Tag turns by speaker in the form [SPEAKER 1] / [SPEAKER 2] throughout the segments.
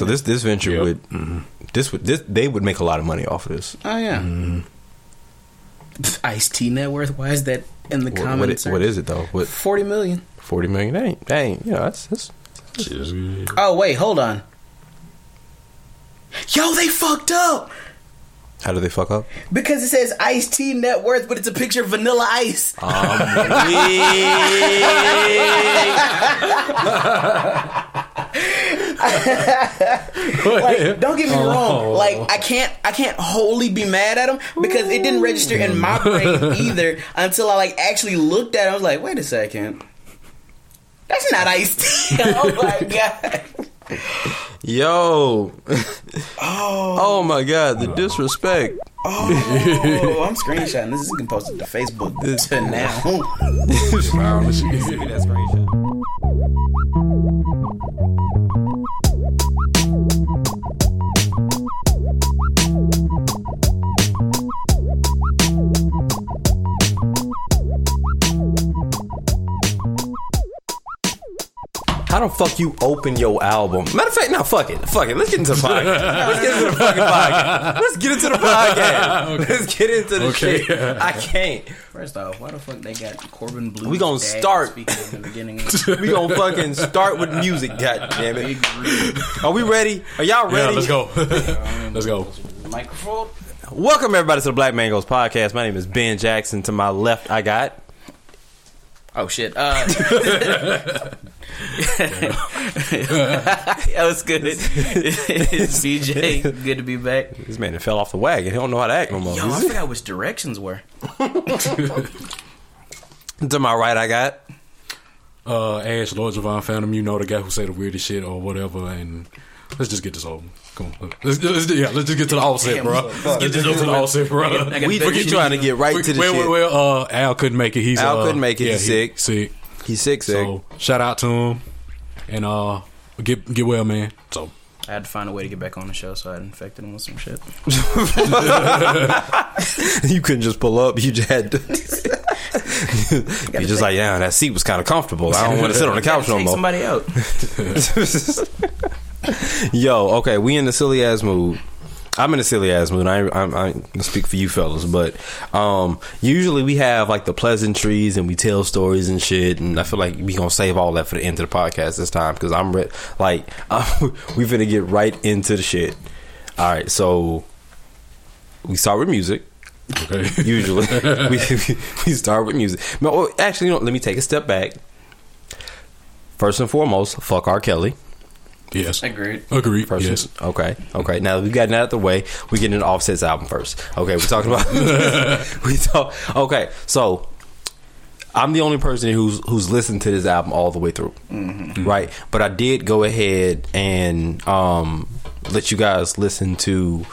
[SPEAKER 1] So this this venture
[SPEAKER 2] Yep.
[SPEAKER 1] would mm, this would this they would make a lot of money off of this.
[SPEAKER 3] Oh yeah. Ice T net worth. Why is that in the
[SPEAKER 1] What, what,
[SPEAKER 3] comments?
[SPEAKER 1] it, what is it though? What
[SPEAKER 3] Forty million.
[SPEAKER 1] forty million? That ain't that ain't you know that's, that's
[SPEAKER 3] Oh wait, hold on. Yo, they fucked up
[SPEAKER 1] how do they fuck up?
[SPEAKER 3] because it says Ice T net worth, but it's a picture of Vanilla Ice. like, don't get me wrong. Oh. Like, I can't, I can't wholly be mad at him because it didn't register in my brain either until I like actually looked at it. I was like, wait a second, that's not Ice T. oh my god.
[SPEAKER 1] Yo, oh. oh my god, the disrespect.
[SPEAKER 3] Oh, I'm screenshotting this. This can post it to Facebook to now.
[SPEAKER 2] Found the shit.
[SPEAKER 1] Send me that screenshot. How the fuck you open your album? Matter of fact, no, fuck it. Fuck it. Let's get into the podcast. Let's get into the fucking podcast. Let's get into the podcast. Let's get into the
[SPEAKER 2] Okay.
[SPEAKER 1] shit. I can't.
[SPEAKER 3] First off, why the fuck they got Corbin Bleu?
[SPEAKER 1] We gonna start.
[SPEAKER 3] speaking in the beginning.
[SPEAKER 1] We gonna fucking start with music, god damn it. Are we ready? Are y'all
[SPEAKER 2] Yeah,
[SPEAKER 1] ready?
[SPEAKER 2] let's go. let's go.
[SPEAKER 3] Microphone.
[SPEAKER 1] Welcome everybody to the Black Mangoes podcast. My name is Ben Jackson. To my left, I got
[SPEAKER 3] Oh shit. Uh, that was good. it's BJ. Good to be back.
[SPEAKER 1] this man fell off the wagon. He don't know how to act no more.
[SPEAKER 3] Yo, I forgot which directions were.
[SPEAKER 1] to my right, I got
[SPEAKER 2] Uh, Ash, Lord Javon Phantom, you know the guy who say the weirdest shit or whatever, and let's just get this over. Come on, let's, let's yeah, let's just get to the offset,
[SPEAKER 3] Damn,
[SPEAKER 2] bro.
[SPEAKER 3] motherfucker.
[SPEAKER 2] Let's get to the offset, bro.
[SPEAKER 3] I got
[SPEAKER 1] we
[SPEAKER 3] better
[SPEAKER 1] we
[SPEAKER 3] shit.
[SPEAKER 1] trying to get right to the
[SPEAKER 2] well,
[SPEAKER 1] shit.
[SPEAKER 2] well, well, uh, Al couldn't make it. He's
[SPEAKER 1] Al
[SPEAKER 2] uh,
[SPEAKER 1] couldn't make it.
[SPEAKER 2] Yeah,
[SPEAKER 1] He's
[SPEAKER 2] he-
[SPEAKER 1] sick.
[SPEAKER 2] Sick.
[SPEAKER 1] He's sick, sick.
[SPEAKER 2] So shout out to him, and uh, get get well, man. So
[SPEAKER 3] I had to find a way to get back on the show, so I infected him with some shit.
[SPEAKER 1] you couldn't just pull up. You just had to. You're just like, yeah, that seat was kind of comfortable. I don't want to sit on the couch no more.
[SPEAKER 3] somebody out.
[SPEAKER 1] Yo, okay, we in the silly ass mood. I'm in a silly ass mood. I I, I speak for you fellas, but um, usually we have like the pleasantries and we tell stories and shit. And I feel like we gonna save all that for the end of the podcast this time because I'm re- like we finna get right into the shit. All right, so we start with music.
[SPEAKER 2] okay,
[SPEAKER 1] Usually we, we start with music. No, actually, you know, let me take a step back. First and foremost, fuck R. Kelly.
[SPEAKER 2] Yes,
[SPEAKER 3] Agreed.
[SPEAKER 2] agreed.
[SPEAKER 1] First,
[SPEAKER 2] Yes,
[SPEAKER 1] okay, okay. Now that we got that out of the way. We get into Offset's album first. Okay, we're talking about. we talk. Okay, so I'm the only person who's who's listened to this album all the way through, right? But I did go ahead and um, let you guys listen to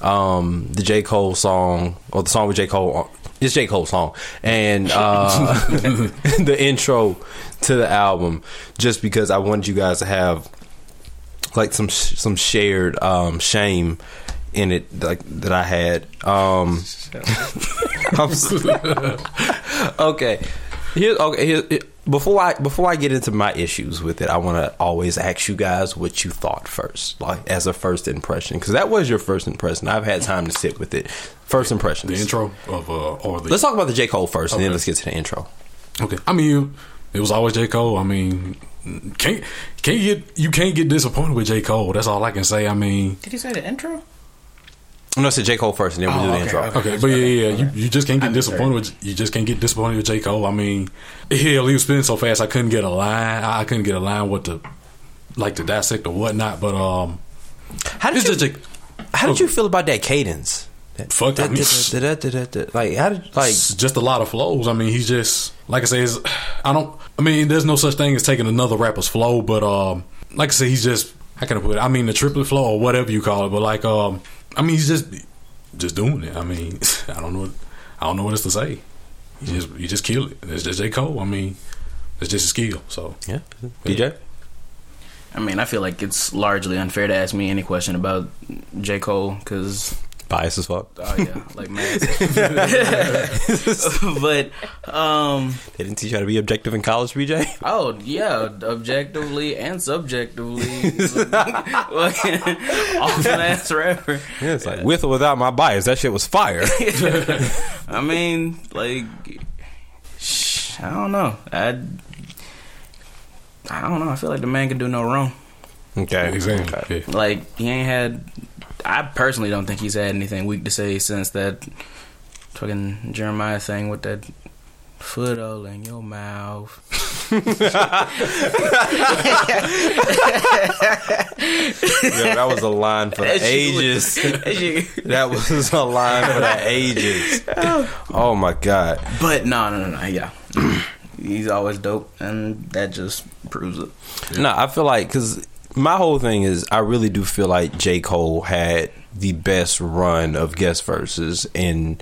[SPEAKER 1] um, the J Cole song or the song with J Cole. It's J Cole song and uh, the intro to the album, just because I wanted you guys to have like some some shared um, shame in it like that I had. Um, okay. Here, okay. Here, here- before I before I get into my issues with it, I want to always ask you guys what you thought first, like as a first impression, because that was your first impression. I've had time to sit with it. First impressions.
[SPEAKER 2] the intro of uh, or the
[SPEAKER 1] Let's talk about the J Cole first, and then let's get to the intro.
[SPEAKER 2] Okay. I mean, it was always J. Cole. I mean, can't can't get you can't get disappointed with J. Cole. That's all I can say. I mean,
[SPEAKER 3] Did he say the intro?
[SPEAKER 1] No, I'm gonna say J Cole first, and then we'll do
[SPEAKER 3] Oh,
[SPEAKER 1] the
[SPEAKER 3] okay,
[SPEAKER 1] intro.
[SPEAKER 3] okay.
[SPEAKER 2] okay, but yeah, yeah, yeah, you, you just can't get
[SPEAKER 3] I'm
[SPEAKER 2] disappointed with you just can't get disappointed with J. Cole. I mean, hell, he was spinning so fast I couldn't get a line. I couldn't get a line what to like to dissect or whatnot. But um,
[SPEAKER 1] How did you
[SPEAKER 2] just J.
[SPEAKER 1] How did you feel about that cadence?
[SPEAKER 2] Fuck,
[SPEAKER 1] that- Like how did like
[SPEAKER 2] just a lot of flows. I mean, he's just like I say. I don't. I mean, there's no such thing as taking another rapper's flow, but um, like I said, he's just how can I put it? I mean, the triplet flow or whatever you call it. But like um, I mean, he's just just doing it. I mean, I don't know. What, I don't know what else to say. He just he just killed it. It's just J Cole. I mean, it's just a skill. So
[SPEAKER 1] yeah, DJ.
[SPEAKER 3] I mean, I feel like it's largely unfair to ask me any question about J. Cole because
[SPEAKER 1] Bias as fuck.
[SPEAKER 3] Oh yeah, like math. but um,
[SPEAKER 1] They didn't teach you how to be objective in college, BJ.
[SPEAKER 3] oh yeah, objectively and subjectively, awesome ass rapper.
[SPEAKER 1] Yeah, it's like with or without my bias, that shit was fire.
[SPEAKER 3] I mean, like, sh- I don't know. I, I don't know. I feel like the man can do no wrong.
[SPEAKER 1] okay,
[SPEAKER 2] Exactly.
[SPEAKER 3] Like he ain't had. I personally don't think he's had anything weak to say since that fucking Jeremiah thing with that foot all in your mouth.
[SPEAKER 1] Yeah, that was a line for the
[SPEAKER 3] That shit was-
[SPEAKER 1] ages.
[SPEAKER 3] that
[SPEAKER 1] That was a line for the ages. Oh my god.
[SPEAKER 3] but no, no, no, no. Yeah, he's always dope, and that just proves it.
[SPEAKER 1] No, I feel like because my whole thing is I really do feel like J Cole had the best run of guest verses in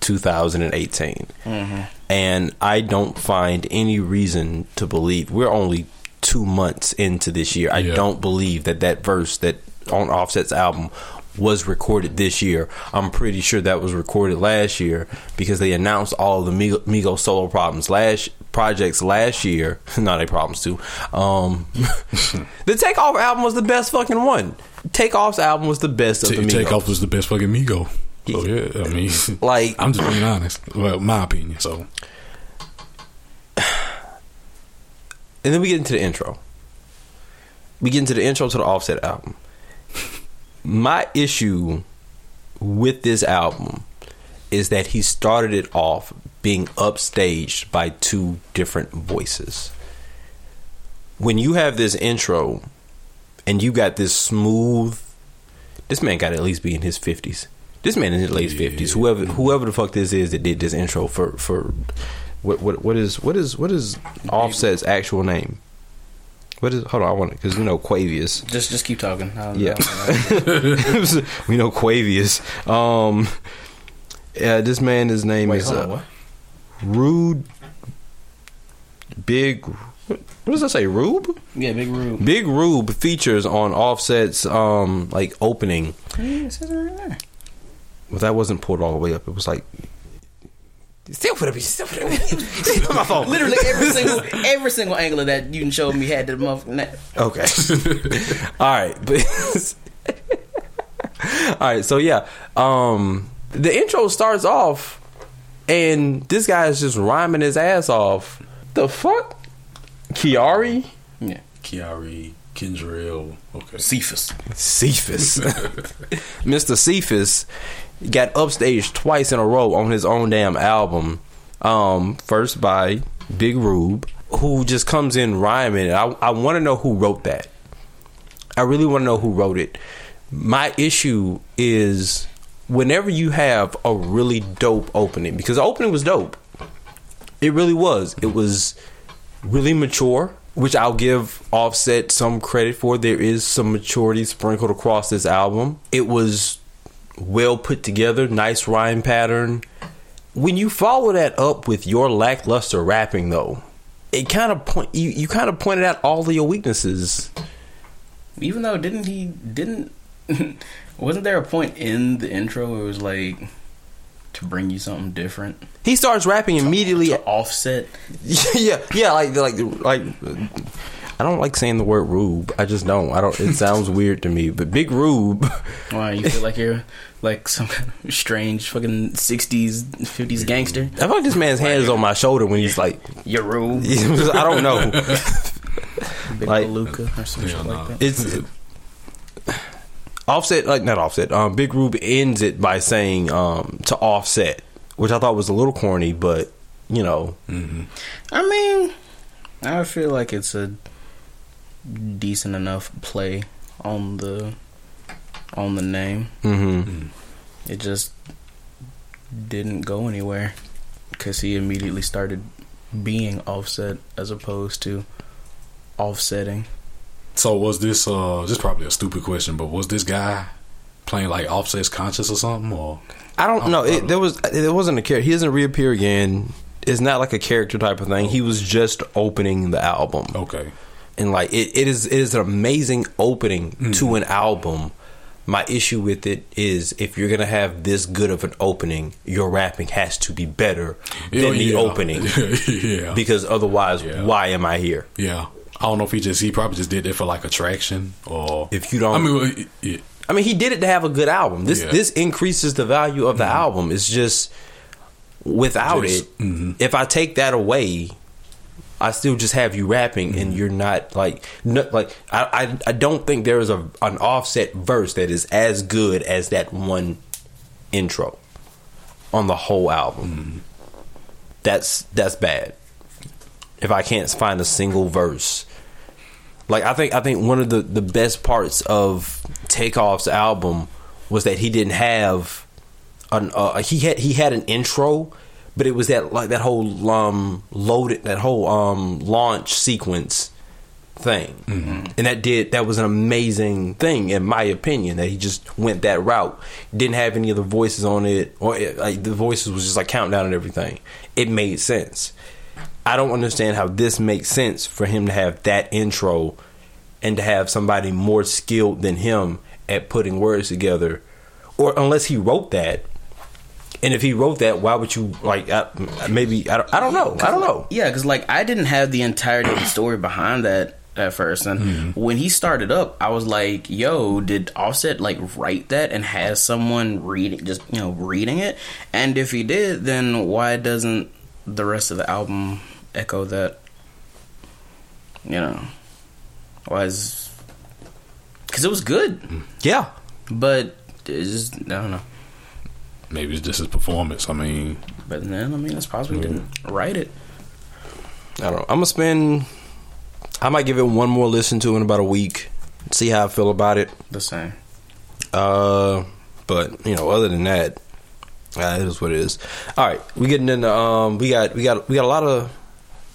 [SPEAKER 1] 2018, mm-hmm. and I don't find any reason to believe we're only two months into this year. I
[SPEAKER 2] Yeah.
[SPEAKER 1] don't believe that that verse that on Offset's album was recorded this year. I'm pretty sure that was recorded last year because they announced all the Migo, solo problems last projects last year. Not a problems too. Um, the Takeoff album was the best fucking one. Takeoff's album was the best of the
[SPEAKER 2] Take,
[SPEAKER 1] Migos.
[SPEAKER 2] Takeoff was the best fucking Migo. So yeah, I mean,
[SPEAKER 1] Like
[SPEAKER 2] I'm just being honest. Well, my opinion. So
[SPEAKER 1] And then we get into the intro. We get into the intro to the Offset album. My issue with this album is that he started it off being upstaged by two different voices. When you have this intro and you got this smooth this man got to at least be in his 50s. This man in his late
[SPEAKER 2] Yeah.
[SPEAKER 1] 50s. Whoever whoever the fuck this is that did this intro for for what what what is what is what is Offset's actual name? What is? Hold on, I want it because you know Quavius.
[SPEAKER 3] Just, just keep talking. I don't
[SPEAKER 1] Yeah.
[SPEAKER 3] know.
[SPEAKER 1] we know Quavius. Um, yeah, this man, his name
[SPEAKER 3] Wait,
[SPEAKER 1] is uh,
[SPEAKER 3] on. What?
[SPEAKER 1] Rude. Big. What does that say? Rube.
[SPEAKER 3] Yeah, Big Rube.
[SPEAKER 1] Big Rube features on Offset's um like opening.
[SPEAKER 3] Yeah, it says it right there.
[SPEAKER 1] Well, that wasn't pulled all the way up. It was like. Still put it. Be still put it. my phone.
[SPEAKER 3] Literally every single every single angle of that you showed me had the motherfucking. That.
[SPEAKER 1] Okay. All right. But All right. So yeah, um the intro starts off and this guy is just rhyming his ass off. The fuck? Kiari?
[SPEAKER 3] Yeah,
[SPEAKER 2] Kiari, Kendrell. Okay.
[SPEAKER 3] Cephus.
[SPEAKER 1] Cephus. Mr. Cephus got upstaged twice in a row on his own damn album. Um, first by Big Rube, who just comes in rhyming. I, I want to know who wrote that. I really want to know who wrote it. My issue is whenever you have a really dope opening, because the opening was dope. It really was. It was really mature, which I'll give Offset some credit for. There is some maturity sprinkled across this album. It was well put together, nice rhyme pattern. When you follow that up with your lackluster rapping, though, it kind of point you, you kind of pointed out all of your weaknesses.
[SPEAKER 3] Even though didn't he didn't wasn't there a point in the intro where it was like to bring you something different
[SPEAKER 1] He starts rapping immediately.
[SPEAKER 3] to offset?
[SPEAKER 1] yeah, yeah, like like like. I don't like saying the word Rube. I just don't. I don't. It sounds weird to me. But Big Rube,
[SPEAKER 3] Why you feel like you're like some kind of strange fucking sixties fifties gangster?
[SPEAKER 1] I feel like this man's hand is on my shoulder when he's like,
[SPEAKER 3] You're Rube,
[SPEAKER 1] I don't know.
[SPEAKER 3] Big
[SPEAKER 1] like-
[SPEAKER 3] Luca or something
[SPEAKER 2] Yeah,
[SPEAKER 3] like that.
[SPEAKER 1] It's offset, like not offset. Um, Big Rube ends it by saying um to offset, which I thought was a little corny, but you know,
[SPEAKER 3] I mean, I feel like it's a decent enough play on the on the name.
[SPEAKER 1] hmm
[SPEAKER 3] It just didn't go anywhere because he immediately started being offset as opposed to offsetting.
[SPEAKER 2] So was this? uh This is probably a stupid question, but was this guy playing like Offset's conscious or something? Or
[SPEAKER 1] I don't
[SPEAKER 2] Oh,
[SPEAKER 1] know.
[SPEAKER 2] I
[SPEAKER 1] It,
[SPEAKER 2] don't
[SPEAKER 1] there was it wasn't a character. He doesn't reappear again. It's not like a character type of thing. He was just opening the album.
[SPEAKER 2] okay,
[SPEAKER 1] and like it, it is it is an amazing opening
[SPEAKER 2] Mm-hmm.
[SPEAKER 1] to an album. My issue with it is if you're gonna have this good of an opening, your rapping has to be better than
[SPEAKER 2] Yeah,
[SPEAKER 1] the opening.
[SPEAKER 2] yeah.
[SPEAKER 1] Because otherwise,
[SPEAKER 2] Yeah.
[SPEAKER 1] why am I here?
[SPEAKER 2] yeah. I don't know if he just he probably just did it for like attraction or
[SPEAKER 1] If you don't-
[SPEAKER 2] I mean, well, it- it-
[SPEAKER 1] I mean, he did it to have a good album. This
[SPEAKER 2] Yeah. Mm-hmm.
[SPEAKER 1] this increases the value of the album. It's just without
[SPEAKER 2] Just-
[SPEAKER 1] it,
[SPEAKER 2] mhm.
[SPEAKER 1] if I take that away, I still just have you rapping,
[SPEAKER 2] Mm-hmm.
[SPEAKER 1] and you're not like no, like I, I I don't think there is a an offset verse that is as good as that one intro on the whole album.
[SPEAKER 2] Mm-hmm.
[SPEAKER 1] That's that's bad. If I can't find a single verse like I think I think one of the the best parts of Takeoff's album was that he didn't have an uh, he had he had an intro, but it was that like that whole um loaded that whole um launch sequence thing, and that did that was an amazing thing in my opinion that he just went that route. Didn't have any of the voices on it, or it, like the voices was just like countdown and everything. It made sense. I don't understand how this makes sense for him to have that intro and to have somebody more skilled than him at putting words together, or unless he wrote that. And if he wrote that, why would you like? I, maybe I don't. I don't know. I don't know.
[SPEAKER 3] Yeah, because like I didn't have the entirety of the story behind that at first, and
[SPEAKER 1] Mm-hmm.
[SPEAKER 3] when he started up, I was like, "Yo, did Offset like write that and has someone reading, just you know, reading it? And if he did, then why doesn't the rest of the album echo that? You know, why is? Because it was good,
[SPEAKER 1] Yeah,
[SPEAKER 3] but it's just I don't know.
[SPEAKER 2] Maybe it's just his performance. I mean,
[SPEAKER 3] But then I mean, it's possible he didn't write it.
[SPEAKER 1] I don't know. I'm gonna spend. I might give it one more listen to in about a week. See how I feel about it.
[SPEAKER 3] The same.
[SPEAKER 1] Uh, but you know, other than that, uh, it is what it is. All right, we getting into um, we got we got we got a lot of.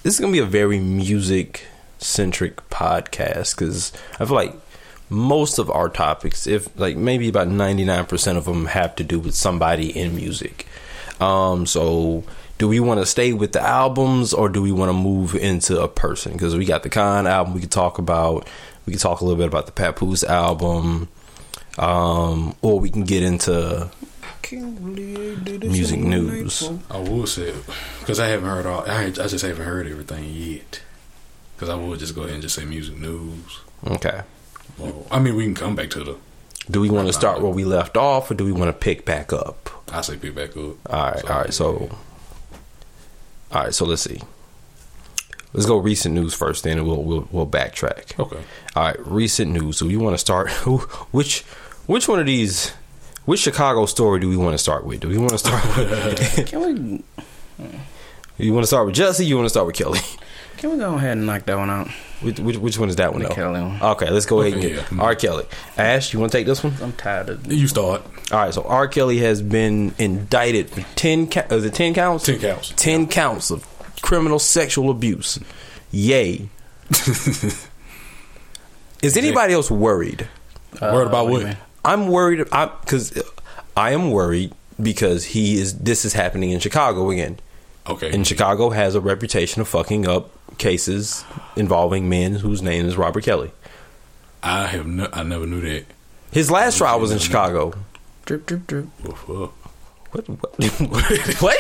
[SPEAKER 1] This is gonna be a very music centric podcast because I feel like most of our topics, if like maybe about ninety nine percent of them, have to do with somebody in music. Um, so do we want to stay with the albums or do we want to move into a person? Because we got the Khan album we could talk about. We could talk a little bit about the Papoose album um, or we can get into music news.
[SPEAKER 2] I will say because I haven't heard all. I, I just haven't heard everything yet. Because I will just go ahead and just say music news.
[SPEAKER 1] Okay.
[SPEAKER 2] Well, I mean, we can come back to the.
[SPEAKER 1] Do we want to start where we left off, or do we want to pick back up?
[SPEAKER 2] I say pick back up.
[SPEAKER 1] All right, all right. So, all right. So let's see. Let's go recent news first, then we'll we'll, we'll backtrack.
[SPEAKER 2] Okay.
[SPEAKER 1] All right, recent news. Do we want to start? Which? Which one of these? Which Chicago story do we want to start with? Do we want to start with?
[SPEAKER 3] Can we
[SPEAKER 1] you want to start with Jussie? You want to start with Kelly?
[SPEAKER 3] Can we go ahead and knock that one out?
[SPEAKER 1] Which, which, which one is that one?
[SPEAKER 3] The
[SPEAKER 1] though?
[SPEAKER 3] Kelly one.
[SPEAKER 1] Okay, let's go ahead and get
[SPEAKER 2] yeah.
[SPEAKER 1] R. Kelly. Ash, you want to take this one?
[SPEAKER 3] I'm tired of
[SPEAKER 2] You start.
[SPEAKER 1] All right, so R. Kelly has been indicted for ten. Ca- is it ten counts?
[SPEAKER 2] 10 counts.
[SPEAKER 1] Ten counts of criminal sexual abuse. Yay! is anybody else worried?
[SPEAKER 2] Uh, worried about
[SPEAKER 3] do you
[SPEAKER 2] what?
[SPEAKER 1] I'm worried because I am worried because he is. This is happening in Chicago again.
[SPEAKER 2] Okay.
[SPEAKER 1] And Chicago has a reputation of fucking up cases involving men whose name is Robert Kelly.
[SPEAKER 2] I have. No, I never knew that.
[SPEAKER 1] His last trial was in Chicago.
[SPEAKER 3] Drip, drip, drip.
[SPEAKER 2] Woof, woof.
[SPEAKER 1] What? What? what?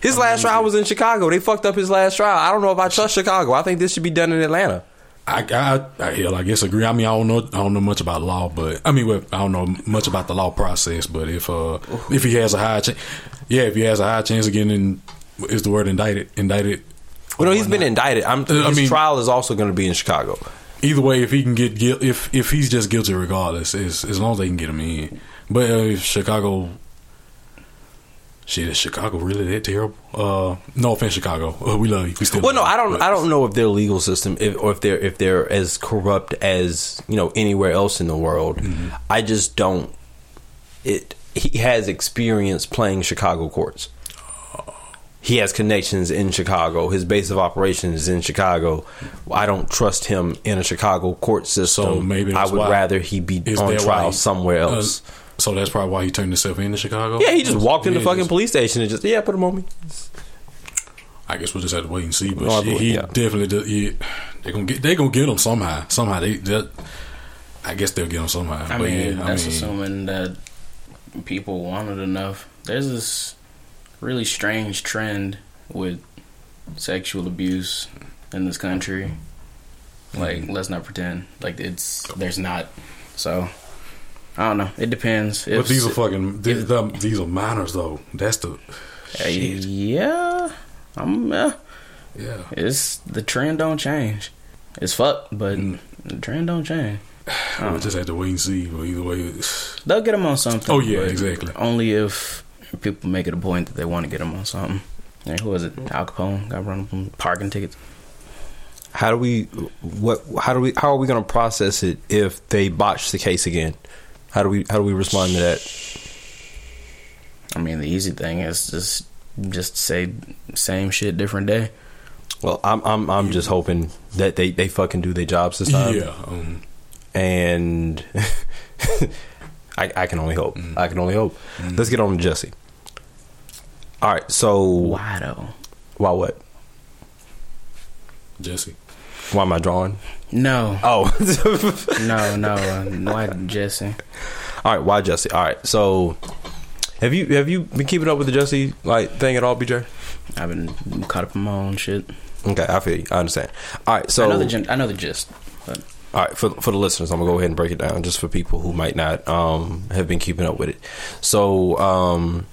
[SPEAKER 1] his last trial was in Chicago. They fucked up his last trial. I don't know if I trust Chicago. I think this should be done in Atlanta.
[SPEAKER 2] I, I, I, hell, I guess agree. I mean, I don't know, I don't know much about law, but I mean, well, I don't know much about the law process. But if, uh, if he has a high chance, yeah, if he has a high chance of getting, in, is the word indicted? Indicted.
[SPEAKER 1] Well, no, he's been
[SPEAKER 2] not?
[SPEAKER 1] indicted. I'm,
[SPEAKER 2] Uh, I
[SPEAKER 1] his
[SPEAKER 2] mean-
[SPEAKER 1] trial is also going to be in Chicago.
[SPEAKER 2] Either way, if he can get if if he's just guilty regardless, as as long as they can get him in. But uh, if Chicago, shit, is Chicago really that terrible? Uh, no offense, Chicago, uh, we love you. We still.
[SPEAKER 1] Well, no,
[SPEAKER 2] you,
[SPEAKER 1] I don't.
[SPEAKER 2] but-
[SPEAKER 1] I don't know if their legal system, if, or if they're if they're as corrupt as you know anywhere else in the world.
[SPEAKER 2] Mm-hmm.
[SPEAKER 1] I just don't. It. He has experience playing Chicago courts. He has connections in Chicago. His base of operations is in Chicago. I don't trust him in a Chicago court system.
[SPEAKER 2] So maybe
[SPEAKER 1] I would rather he be on trial
[SPEAKER 2] he-
[SPEAKER 1] somewhere
[SPEAKER 2] uh,
[SPEAKER 1] else.
[SPEAKER 2] So that's probably why he turned himself in to Chicago.
[SPEAKER 1] yeah, he just walked in the
[SPEAKER 2] Yeah,
[SPEAKER 1] fucking
[SPEAKER 2] just-
[SPEAKER 1] police station and just yeah, put him on me.
[SPEAKER 2] I guess we'll just have to wait and see. But
[SPEAKER 1] Oh,
[SPEAKER 2] shit,
[SPEAKER 1] believe-
[SPEAKER 2] he
[SPEAKER 1] yeah.
[SPEAKER 2] definitely, do, he They gonna get. They gonna get him somehow. Somehow they. they I guess they'll get him somehow.
[SPEAKER 3] I
[SPEAKER 2] But
[SPEAKER 3] mean,
[SPEAKER 2] yeah, I
[SPEAKER 3] that's
[SPEAKER 2] mean,
[SPEAKER 3] assuming that people wanted enough. There's this really strange trend with sexual abuse in this country. Like,
[SPEAKER 2] Mm-hmm.
[SPEAKER 3] let's not pretend like it's there's not. So, I don't know. It depends.
[SPEAKER 2] But
[SPEAKER 3] If-
[SPEAKER 2] these are fucking. These,
[SPEAKER 3] if-
[SPEAKER 2] them- these are minors though. That's the.
[SPEAKER 3] Uh,
[SPEAKER 2] Shit.
[SPEAKER 3] yeah, I'm. Uh,
[SPEAKER 2] Yeah.
[SPEAKER 3] it's the trend don't change. It's fucked, but
[SPEAKER 2] Mm.
[SPEAKER 3] the trend don't change.
[SPEAKER 2] We'll just have to wait and see. But either way, it's-
[SPEAKER 3] They'll get them on something.
[SPEAKER 2] Oh, yeah, exactly.
[SPEAKER 3] Only if people make it a point that they want to get them on something. Like, who was it? Al Capone got run up on parking tickets.
[SPEAKER 1] How do we what how do we how are we going to process it if they botch the case again? How do we how do we respond to that?
[SPEAKER 3] I mean, the easy thing is just just say same shit, different day.
[SPEAKER 1] Well, I'm I'm I'm just hoping that they they fucking do their jobs this time.
[SPEAKER 2] yeah. Um,
[SPEAKER 1] and I, I can only hope.
[SPEAKER 2] Mm.
[SPEAKER 1] I can only hope. Let's get on to Jussie. All right, so
[SPEAKER 3] Why though?
[SPEAKER 1] why what?
[SPEAKER 2] Jussie.
[SPEAKER 1] Why am I drawing?
[SPEAKER 3] No,
[SPEAKER 1] Oh,
[SPEAKER 3] no, no. uh, Why Jussie?
[SPEAKER 1] all right. Why Jussie? All right. So, have you have you been keeping up with the Jussie like thing at all, BJ?
[SPEAKER 3] I've been caught up in my own shit.
[SPEAKER 1] Okay, I feel you. I understand. All right. So,
[SPEAKER 3] I know the gen- I know the gist. But
[SPEAKER 1] All right, for for the listeners, I'm gonna go ahead and break it down just for people who might not um, have been keeping up with it. So, um,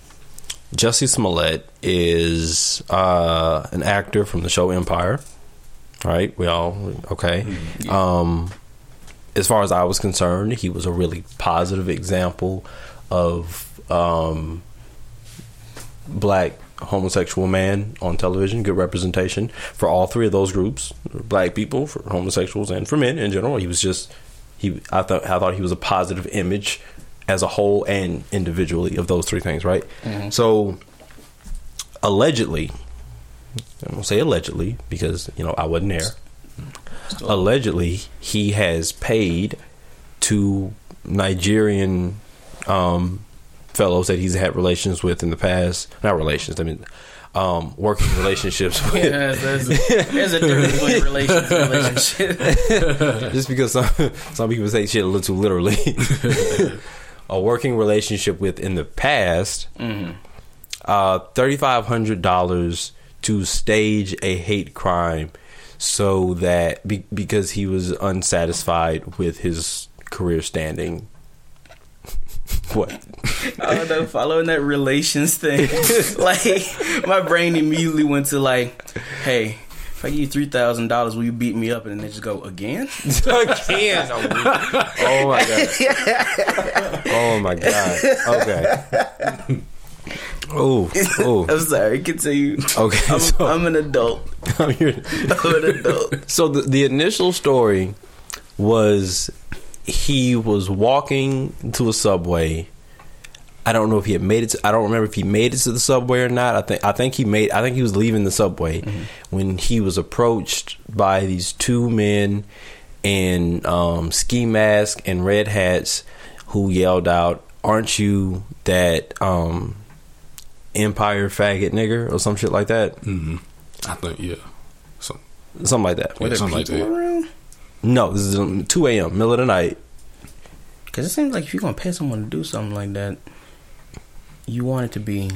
[SPEAKER 1] Jussie Smollett is uh, an actor from the show Empire. Right? We all okay. Um, as far as I was concerned, he was a really positive example of um, black homosexual man on television. Good representation for all three of those groups: black people, for homosexuals, and for men in general. He was just he. I thought I thought he was a positive image as a whole and individually of those three things. Right. So allegedly, I'm gonna say allegedly because you know I wasn't there. Allegedly, he has paid to Nigerian um, fellows that he's had relations with in the past. Not relations, I mean, um, working relationships with.
[SPEAKER 3] yeah, there's, there's a difference between relations relationship.
[SPEAKER 1] Just because some some people say shit a little too literally. a working relationship with in the past. Uh, thirty five hundred dollars to stage a hate crime, so that be, because he was unsatisfied with his career standing. what?
[SPEAKER 3] I don't know, following that relations thing. like my brain immediately went to like, hey, if I give you three thousand dollars, will you beat me up? And then they just go again.
[SPEAKER 1] Again. oh my god. Oh my god. Okay. Oh, oh.
[SPEAKER 3] I'm sorry, continue.
[SPEAKER 1] Okay,
[SPEAKER 3] I'm,
[SPEAKER 1] so
[SPEAKER 3] I'm an adult.
[SPEAKER 1] I'm here.
[SPEAKER 3] I'm an adult.
[SPEAKER 1] So the, the initial story was he was walking to a subway. I don't know if he had made it. To, I don't remember if he made it to the subway or not. I think I think he made. I think he was leaving the subway when he was approached by these two men in um, ski mask and red hats who yelled out, "Aren't you that um, Empire faggot nigger or some shit like that?
[SPEAKER 2] Mm-hmm. I think yeah. So
[SPEAKER 1] Something like that."
[SPEAKER 3] Were there
[SPEAKER 2] something like
[SPEAKER 3] people
[SPEAKER 2] that.
[SPEAKER 3] around?
[SPEAKER 1] No, this is um, 2 a.m., middle of the night.
[SPEAKER 3] Because it seems like if you're gonna pay someone to do something like that, you want it to be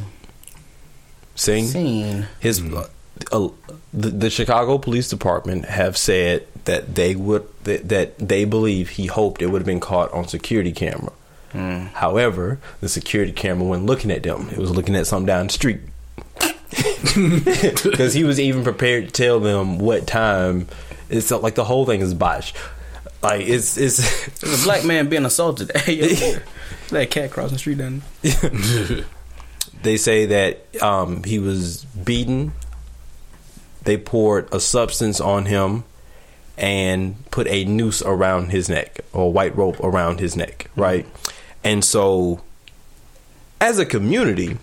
[SPEAKER 1] Sing.
[SPEAKER 3] seen.
[SPEAKER 1] His, uh, uh, the, the Chicago Police Department have said that they would that, that they believe he hoped it would have been caught on security camera.
[SPEAKER 3] Mm.
[SPEAKER 1] However, the security camera wasn't looking at them; it was looking at something down the street. Because he was even prepared to tell them what time. It's like the whole thing is botched. Like it's it's
[SPEAKER 3] There's a black man being assaulted. Hey, that cat crossing the street down.
[SPEAKER 1] they say that um, he was beaten. They poured a substance on him and put a noose around his neck or a white rope around his neck, right? And so, as a community,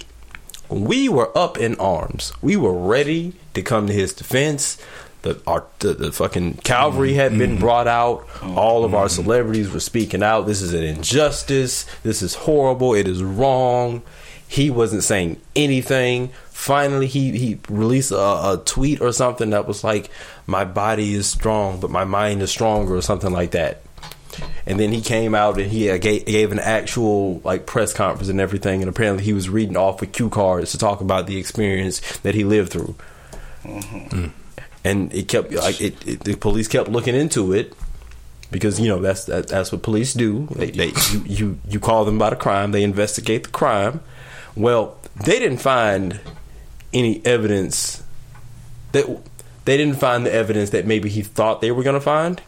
[SPEAKER 1] we were up in arms. We were ready to come to his defense. The, our, the, the fucking cavalry had been mm-hmm. brought out. All of our mm-hmm. celebrities were speaking out. This is an injustice. This is horrible. It is wrong. he wasn't saying anything. Finally, he he released a, a tweet or something that was like, "My body is strong, but my mind is stronger," or something like that. And then he came out and he uh, gave, gave an actual like press conference and everything. And apparently, he was reading off with cue cards to talk about the experience that he lived through. And it kept like it, it. The police kept looking into it because you know that's that, that's what police do. They, they you, you you call them about a crime, they investigate the crime. Well, they didn't find any evidence that they didn't find the evidence that maybe he thought they were going to find.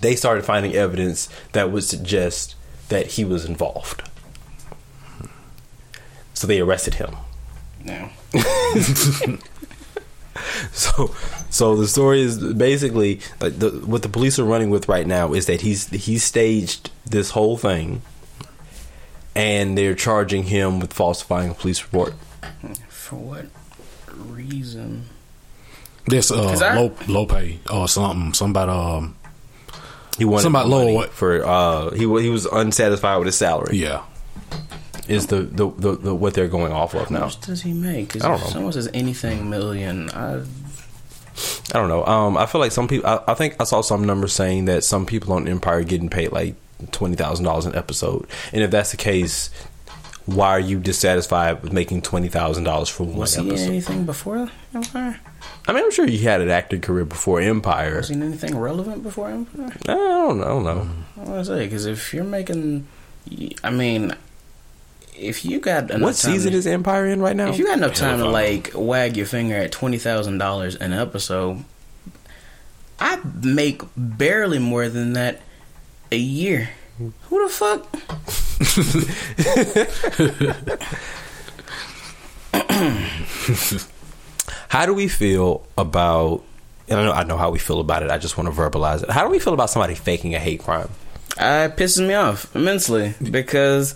[SPEAKER 1] They started finding evidence that would suggest that he was involved. So they arrested him.
[SPEAKER 3] No.
[SPEAKER 1] So, so the story is basically like the, what the police are running with right now is that he's he staged this whole thing, and they're charging him with falsifying a police report.
[SPEAKER 3] For what reason?
[SPEAKER 2] This uh,
[SPEAKER 3] 'Cause I-
[SPEAKER 2] low low pay or something. Somebody um
[SPEAKER 1] He wanted
[SPEAKER 2] Somebody
[SPEAKER 1] more
[SPEAKER 2] lower
[SPEAKER 1] money for uh he he was unsatisfied with his salary.
[SPEAKER 2] yeah.
[SPEAKER 1] Is the the, the, the what they're going off of
[SPEAKER 3] How
[SPEAKER 1] now?
[SPEAKER 3] much does he make? 'Cause
[SPEAKER 1] I don't know.
[SPEAKER 3] someone says anything million, I
[SPEAKER 1] I don't know. Um, I feel like some people. I, I think I saw some numbers saying that some people on Empire are getting paid like twenty thousand dollars an episode. And if that's the case, why are you dissatisfied with making twenty thousand dollars for one
[SPEAKER 3] was he in
[SPEAKER 1] episode?
[SPEAKER 3] anything before Empire?
[SPEAKER 1] I mean, I'm sure he had an acting career before Empire.
[SPEAKER 3] Was he in anything relevant before Empire?
[SPEAKER 1] I don't know. I don't know.
[SPEAKER 3] I want to say because if you're making, I mean, if you got enough
[SPEAKER 1] What
[SPEAKER 3] time
[SPEAKER 1] season
[SPEAKER 3] to,
[SPEAKER 1] is Empire in right now?
[SPEAKER 3] if you got enough time to like wag your finger at twenty thousand dollars an episode, I make barely more than that a year. Who the fuck?
[SPEAKER 1] How do we feel about? And I know I know how we feel about it. I just want to verbalize it. How do we feel about somebody faking a hate crime?
[SPEAKER 3] Uh, it pisses me off immensely because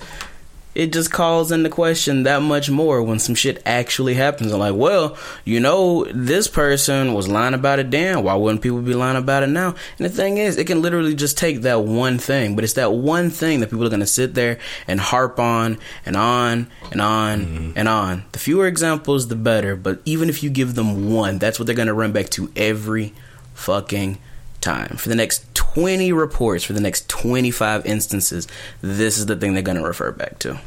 [SPEAKER 3] it just calls into question that much more when some shit actually happens. I'm like, well, you know, this person was lying about it then. Why wouldn't people be lying about it now? And the thing is, it can literally just take that one thing, but it's that one thing that people are going to sit there and harp on and on and on mm-hmm. and on. The fewer examples, the better. But even if you give them one, that's what they're going to run back to every fucking time. For the next 20 reports, for the next 25 instances, this is the thing they're going to refer back to.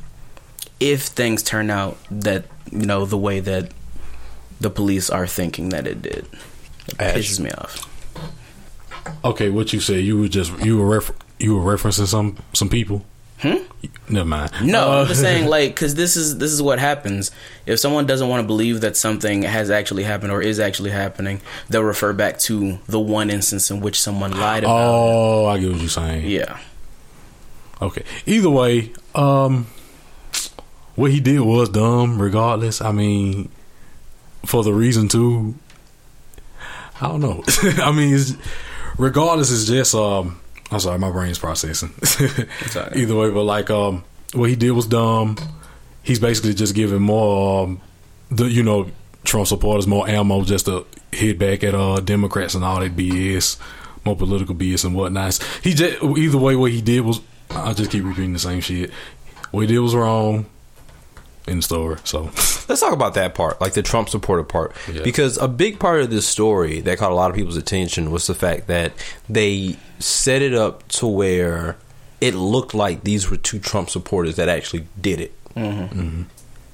[SPEAKER 3] If things turn out that, you know, the way that the police are thinking that it did. It pisses me off.
[SPEAKER 2] Okay, what you said? You were just you were refer- you were referencing some some people.
[SPEAKER 3] Hmm?
[SPEAKER 2] Never mind.
[SPEAKER 3] No,
[SPEAKER 2] Uh,
[SPEAKER 3] I'm just saying, like, because this is this is what happens. If someone doesn't want to believe that something has actually happened or is actually happening, they'll refer back to the one instance in which someone lied about.
[SPEAKER 2] Oh, I get what you're saying.
[SPEAKER 3] Yeah,
[SPEAKER 2] Okay. Either way, um, what he did was dumb. Regardless, I mean, for the reason too. I don't know. I mean, it's, regardless, it's just um. I'm sorry, my brain's processing. Either way, but like um, what he did was dumb. He's basically just giving more um, the you know Trump supporters more ammo just to hit back at uh Democrats and all that BS, more political BS and whatnot. He just either way, what he did was I just keep repeating the same shit. What he did was wrong. In store, so
[SPEAKER 1] Let's talk about that part, like the Trump supporter part,
[SPEAKER 2] Yeah.
[SPEAKER 1] because a big part of this story that caught a lot of people's attention was the fact that they set it up to where it looked like these were two Trump supporters that actually did it. Mm-hmm. Mm-hmm.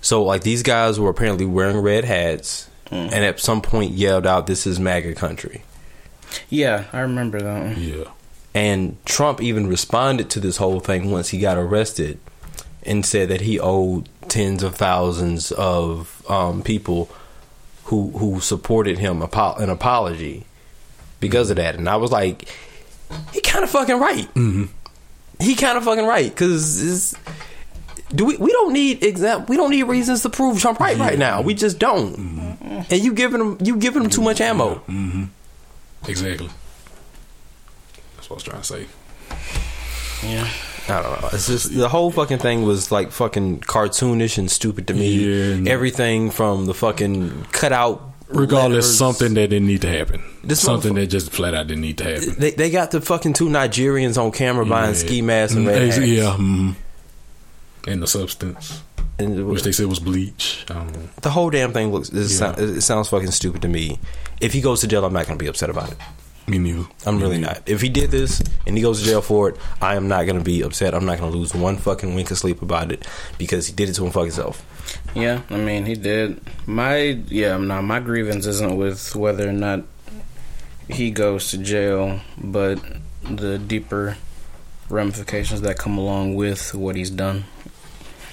[SPEAKER 1] So, like these guys were apparently wearing red hats, mm-hmm. and at some point yelled out, "This is MAGA country."
[SPEAKER 3] yeah, I remember that. One.
[SPEAKER 2] yeah,
[SPEAKER 1] And Trump even responded to this whole thing once he got arrested and said that he owed tens of thousands of um, people who who supported him an apology because of that. And I was like, he kind of fucking right. Mm-hmm. He kind of fucking right because do we we don't need exam we don't need reasons to prove Trump right right now. We just don't. And you giving him you giving him too much ammo.
[SPEAKER 2] exactly. That's what I was trying to say.
[SPEAKER 3] Yeah,
[SPEAKER 1] I don't know. It's just the whole fucking thing was like fucking cartoonish and stupid to me.
[SPEAKER 2] Yeah,
[SPEAKER 1] Everything from the fucking cutout.
[SPEAKER 2] Regardless,
[SPEAKER 1] letters.
[SPEAKER 2] something that didn't need to happen.
[SPEAKER 1] This
[SPEAKER 2] something that just flat out didn't need to happen.
[SPEAKER 1] They they got the fucking two Nigerians on camera buying
[SPEAKER 2] Yeah.
[SPEAKER 1] ski masks and red hats.
[SPEAKER 2] Yeah, mm. and the substance.
[SPEAKER 1] and
[SPEAKER 2] Which they said was bleach. I don't know.
[SPEAKER 1] the whole damn thing looks. It,
[SPEAKER 2] Yeah.
[SPEAKER 1] sound, it sounds fucking stupid to me. If he goes to jail, I'm not going to be upset about it.
[SPEAKER 2] Me neither.
[SPEAKER 1] I'm
[SPEAKER 2] Me
[SPEAKER 1] really
[SPEAKER 2] neither.
[SPEAKER 1] not. If he did this and he goes to jail for it, I am not going to be upset. I'm not going to lose one fucking wink of sleep about it because he did it to him fucking self.
[SPEAKER 3] Yeah, I mean he did. My yeah, no, my grievance isn't with whether or not he goes to jail, but the deeper ramifications that come along with what he's done.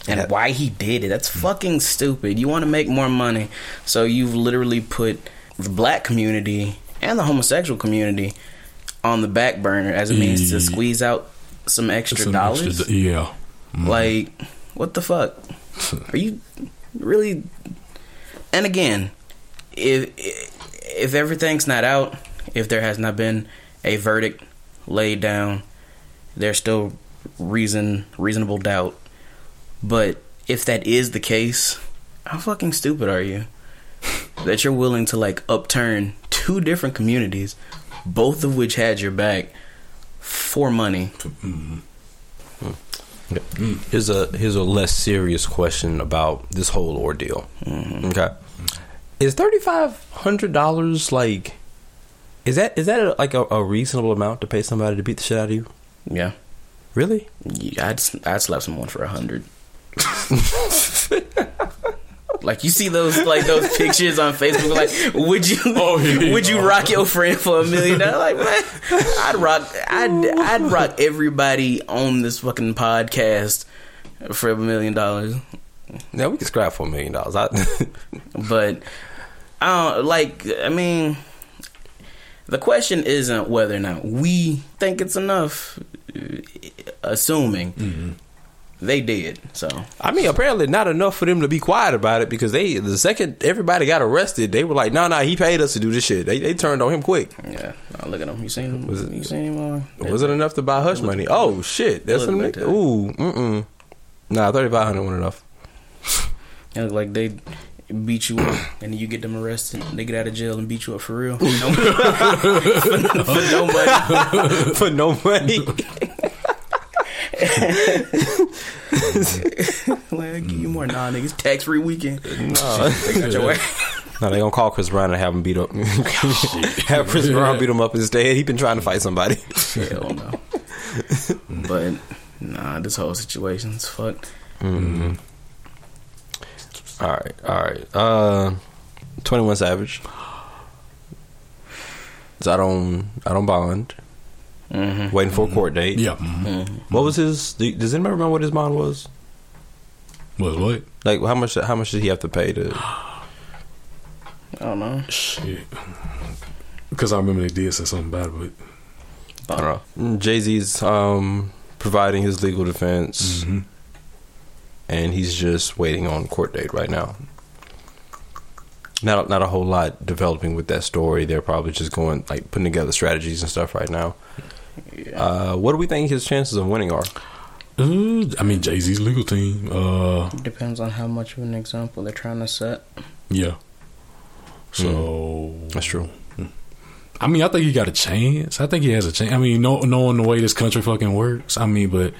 [SPEAKER 3] And
[SPEAKER 1] Yeah.
[SPEAKER 3] why he did it. That's fucking stupid. You want to make more money, so you've literally put the black community and the homosexual community on the back burner as a means to squeeze out some extra
[SPEAKER 2] Some
[SPEAKER 3] dollars.
[SPEAKER 2] extra- yeah. Mhm.
[SPEAKER 3] Like, what the fuck? Are you really? And again, if if everything's not out, if there has not been a verdict laid down, there's still reason reasonable doubt. But if that is the case, how fucking stupid are you? That you're willing to like upturn two different communities, both of which had your back for money. Mm.
[SPEAKER 1] Here's a here's a less serious question about this whole ordeal. Mm-hmm. Okay, is thirty five hundred dollars like? Is that is that a, like a, a reasonable amount to pay somebody to beat the shit out of you?
[SPEAKER 3] Yeah.
[SPEAKER 1] Really?
[SPEAKER 3] Yeah, I'd I'd slap someone for a hundred. like you see those like those pictures on Facebook. Like, would you
[SPEAKER 2] Oh, yeah.
[SPEAKER 3] would you rock your friend for a million dollars? Like, man, I'd rock I'd I'd rock everybody on this fucking podcast for a million dollars.
[SPEAKER 1] Yeah, we can scrap for a million dollars. I-
[SPEAKER 3] But I don't like. I mean, the question isn't whether or not we think it's enough. Uh, assuming mm-hmm. They did, so
[SPEAKER 1] I mean, apparently not enough for them to be quiet about it because they the second everybody got arrested, they were like, "No, no, he paid us to do this shit." They they turned on him quick.
[SPEAKER 3] yeah. Oh, look at him. You seen him?
[SPEAKER 1] Was it-
[SPEAKER 3] you seen him? Uh,
[SPEAKER 1] Was it enough to buy hush money? Oh shit, that's some
[SPEAKER 3] like
[SPEAKER 1] ooh mm mm. Nah, thirty five hundred wasn't enough.
[SPEAKER 3] It look like they beat you up, and then you get them arrested. They get out of jail and beat you up for real. for, for no money.
[SPEAKER 1] for no money.
[SPEAKER 3] Like, give you more. Nah, niggas, tax free weekend.
[SPEAKER 1] no,
[SPEAKER 3] They got your way.
[SPEAKER 1] no, they gonna call Chris Brown and have him beat up. have Chris Brown beat him up instead. He been trying to fight somebody.
[SPEAKER 3] Hell no. but nah, this whole situation's fucked.
[SPEAKER 1] All right, all right. Uh, Twenty One Savage. I don't. on out on bond,
[SPEAKER 3] Mm-hmm.
[SPEAKER 1] waiting for a court date.
[SPEAKER 2] Yeah. mhm.
[SPEAKER 1] What was his? do- Does anybody remember what his bond was?
[SPEAKER 2] Was what?
[SPEAKER 1] Like how much? How much did he have to pay to?
[SPEAKER 3] I don't know.
[SPEAKER 2] Shit. Because I remember they did say something about it,
[SPEAKER 1] I don't know. Jay Z's um, providing his legal defense,
[SPEAKER 2] but. Mhm.
[SPEAKER 1] and he's just waiting on court date right now. Not not a whole lot developing with that story. They're probably just going like putting together strategies and stuff right now.
[SPEAKER 3] Yeah.
[SPEAKER 1] Uh, what do we think his chances of winning are?
[SPEAKER 2] Uh, I mean, Jay Z's legal team. Uh,
[SPEAKER 3] Depends on how much of an example they're trying to set.
[SPEAKER 2] yeah. So
[SPEAKER 1] That's true.
[SPEAKER 2] I mean, I think he got a chance. I think he has a chance. I mean, know, knowing the way this country fucking works. I mean, but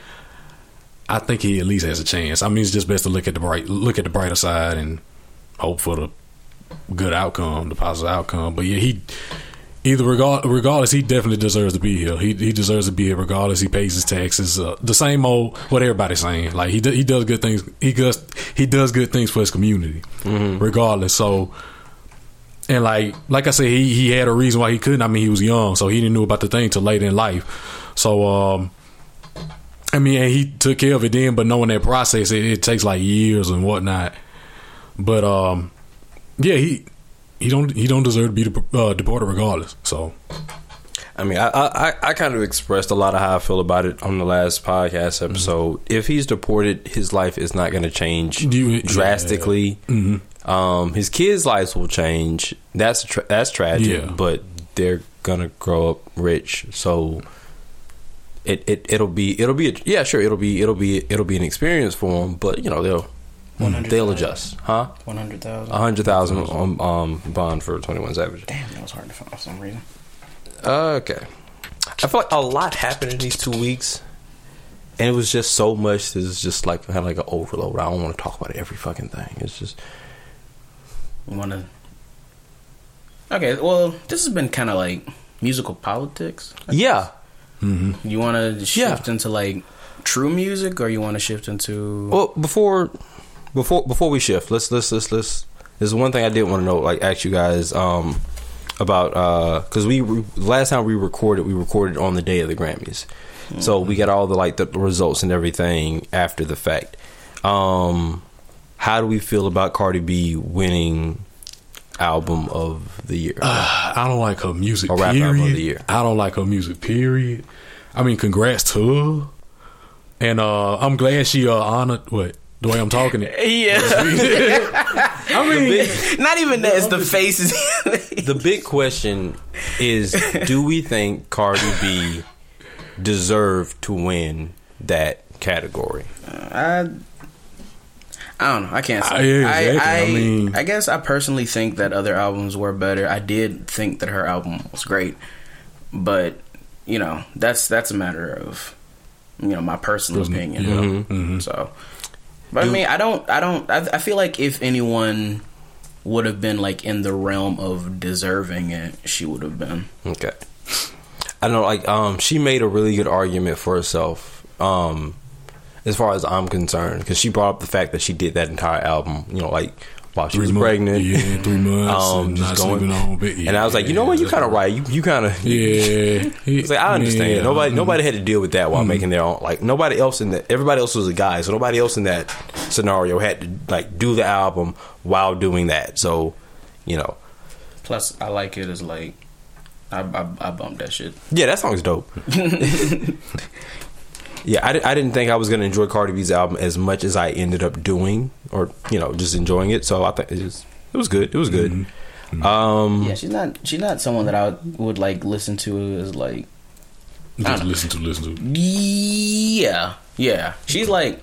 [SPEAKER 2] I think he at least has a chance. I mean, it's just best to look at the bright, look at the brighter side, and hope for the good outcome, the positive outcome. But yeah, he either regard, regardless, he definitely deserves to be here. He he deserves to be here regardless. He pays his taxes. Uh, the same old what everybody's saying. Like he do, he does good things. He does he does good things for his community, regardless. So. And like like I said, he he had a reason why he couldn't. I mean, he was young, so he didn't know about the thing till late in life. So um, I mean, and he took care of it then. But knowing that process, it, it takes like years and whatnot. But um, yeah, he he don't he don't deserve to be de- uh, deported regardless. So
[SPEAKER 1] I mean, I, I I kind of expressed a lot of how I feel about it on the last podcast episode. If he's deported, his life is not going to change
[SPEAKER 2] You- yeah.
[SPEAKER 1] drastically.
[SPEAKER 2] mhm.
[SPEAKER 1] Um, his kids' lives will change. That's tra- that's tragic,
[SPEAKER 2] Yeah.
[SPEAKER 1] but they're gonna grow up rich. So it it it'll be it'll be a, yeah sure it'll be it'll be it'll be an experience for them. But you know they'll they'll adjust, huh?
[SPEAKER 3] One hundred thousand.
[SPEAKER 1] A hundred thousand um, um bond for Twenty One Savage.
[SPEAKER 3] Damn, that was hard to find for some reason.
[SPEAKER 1] Okay. I feel like a lot happened in these two weeks and it was just so much. It's just like kind of like an overload. I don't want to talk about every fucking thing. It's just
[SPEAKER 3] You want to? Okay, well, this has been kind of like musical politics.
[SPEAKER 1] yeah.
[SPEAKER 3] You want to
[SPEAKER 1] Yeah.
[SPEAKER 3] shift into like true music, or you want to shift into?
[SPEAKER 1] Well, before before before we shift, let's let's let's let's. There's one thing I did want to know, like ask you guys um, about because we we- last time we recorded, we recorded on the day of the Grammys, so we got all the like the results and everything after the fact. Um, how do we feel about Cardi B winning album of the year?
[SPEAKER 2] I don't like her music.
[SPEAKER 1] Or rap
[SPEAKER 2] period.
[SPEAKER 1] album of the year.
[SPEAKER 2] I don't like her music. Period. I mean, congrats to her, and uh, I'm glad she uh, honored what the way I'm talking. It.
[SPEAKER 3] yeah,
[SPEAKER 2] I mean,
[SPEAKER 3] not even that. It's the faces.
[SPEAKER 1] the big question is do we think Cardi B deserved to win that category?
[SPEAKER 3] I, I don't know. I can't say.
[SPEAKER 2] Yeah,
[SPEAKER 3] I,
[SPEAKER 2] exactly.
[SPEAKER 3] I,
[SPEAKER 2] I mean-
[SPEAKER 3] I guess I personally think that other albums were better. I did think that her album was great, but you know, that's that's a matter of you know my personal opinion.
[SPEAKER 2] yeah. Mhm.
[SPEAKER 3] So, but I mean, I don't, I don't, I, I feel like if anyone would have been like in the realm of deserving it, she would have been.
[SPEAKER 1] Okay. I know like um she made a really good argument for herself um as far as I'm concerned cuz she brought up the fact that she did that entire album, you know, like while she was
[SPEAKER 2] months-
[SPEAKER 1] pregnant.
[SPEAKER 2] Yeah, three months.
[SPEAKER 1] Um,
[SPEAKER 2] and
[SPEAKER 1] just
[SPEAKER 2] not
[SPEAKER 1] going,
[SPEAKER 2] sleeping on. But yeah,
[SPEAKER 1] and I was like, you know what, you kind of right. You you kind of
[SPEAKER 2] Yeah,
[SPEAKER 1] It's like I understand.
[SPEAKER 2] Yeah.
[SPEAKER 1] Nobody nobody had to deal with that while making their own. Like nobody else in that. Everybody else was a guy, so nobody else in that scenario had to like do the album while doing that. So, you know,
[SPEAKER 3] Plus, I like it as like. I, I, I bumped that shit.
[SPEAKER 1] yeah, that song's dope. yeah, I, I didn't think I was gonna enjoy Cardi B's album as much as I ended up doing, or you know, just enjoying it. So I think it was it was good. It was good. Mm-hmm. Mm-hmm. Um,
[SPEAKER 3] Yeah, she's not. She's not someone that I would, would like listen to as like.
[SPEAKER 2] Just listen to listen to.
[SPEAKER 3] Yeah, yeah. She's like.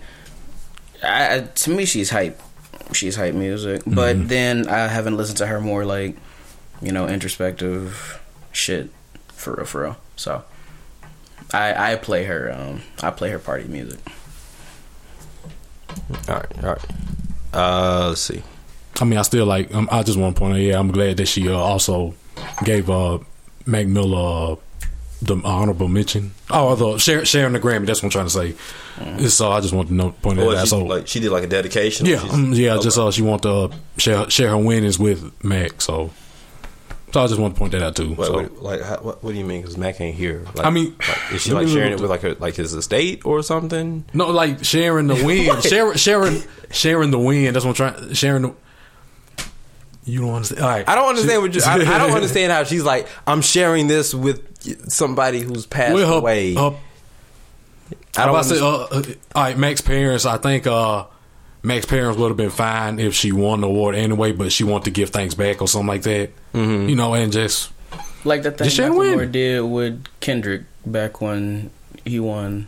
[SPEAKER 3] I, I- to me, she's hype. She's hype music, but mm-hmm. then I haven't listened to her more like, you know, introspective shit for real, for real. So, I I play her. Um, I play her party music.
[SPEAKER 1] all right, all right. Uh, let's see.
[SPEAKER 2] I mean, I still like. Um, I just want to point out. Yeah, I'm glad that she uh, also gave uh, Mac Miller uh, the honorable mention. Oh, the share, sharing the Grammy. That's what I'm trying to say. So I just want to know, point that out. So
[SPEAKER 1] like she did like a dedication. or
[SPEAKER 2] yeah,
[SPEAKER 1] she's-
[SPEAKER 2] um, yeah. Just
[SPEAKER 1] okay.
[SPEAKER 2] uh, she want to uh, share share her winnings with Mac. So, so I just want to point that out too.
[SPEAKER 1] Wait,
[SPEAKER 2] so,
[SPEAKER 1] wait, like, how, what, what do you mean? Because Mac ain't here. Like,
[SPEAKER 2] I mean-
[SPEAKER 1] like, is she like sharing it with like her, like his estate or something?
[SPEAKER 2] No, like sharing the win, sharing, sharing, sharing the win. That's what I'm trying. Sharing the. You don't understand. All right,
[SPEAKER 1] I don't understand what you. I, I don't understand how she's like. I'm sharing this with somebody who's passed
[SPEAKER 2] her,
[SPEAKER 1] away.
[SPEAKER 2] her
[SPEAKER 1] I don't.
[SPEAKER 2] I say, uh, uh, all right, Mac's parents. I think uh, Mac's parents would have been fine if she won the award anyway, but she wanted to give thanks back or something like that. Mm-hmm. You know, and just
[SPEAKER 3] Like the thing
[SPEAKER 2] Just sharing win.
[SPEAKER 3] Macklemore did with Kendrick back when he won.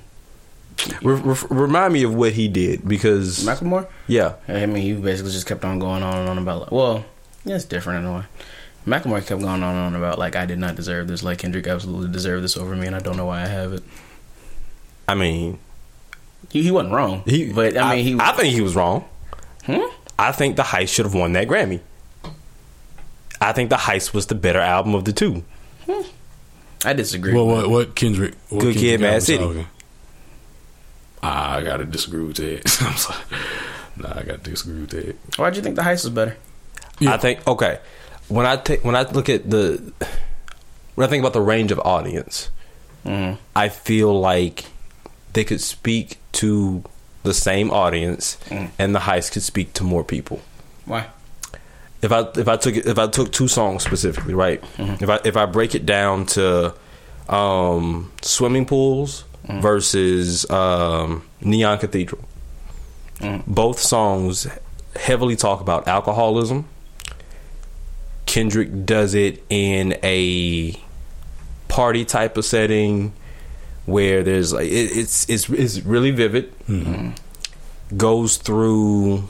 [SPEAKER 1] Re- re- remind me of what he did because
[SPEAKER 3] Macklemore.
[SPEAKER 1] yeah,
[SPEAKER 3] I mean, he basically just kept on going on and on about. Like, well, yeah, it's different in a way. Macklemore kept going on and on about like I did not deserve this. Like Kendrick absolutely deserved this over me, and I don't know why I have it.
[SPEAKER 1] I mean,
[SPEAKER 3] He, he wasn't wrong.
[SPEAKER 1] he.
[SPEAKER 3] but I mean, he.
[SPEAKER 1] I think he was wrong.
[SPEAKER 3] Hmm?
[SPEAKER 1] I think the Heist should have won that Grammy. I think the Heist was the better album of the two.
[SPEAKER 3] I disagree.
[SPEAKER 2] well, what what Kendrick? What
[SPEAKER 1] Good Kid,
[SPEAKER 2] Kendrick
[SPEAKER 1] Mad City.
[SPEAKER 2] talking. I gotta disagree with that. I'm sorry. Nah, I gotta disagree with that.
[SPEAKER 3] Why do you think the heist was better?
[SPEAKER 2] Yeah.
[SPEAKER 1] I think okay. When I take when I look at the when I think about the range of audience,
[SPEAKER 3] Mm.
[SPEAKER 1] I feel like they could speak to the same audience,
[SPEAKER 3] Mm.
[SPEAKER 1] and the heist could speak to more people.
[SPEAKER 3] Why?
[SPEAKER 1] If I if I took if I took two songs specifically, right? If I if I break it down to um, swimming pools versus um, neon cathedral, both songs heavily talk about alcoholism. Kendrick does it in a party type of setting where there's like it, it's it's it's really vivid. Mm-hmm. Goes through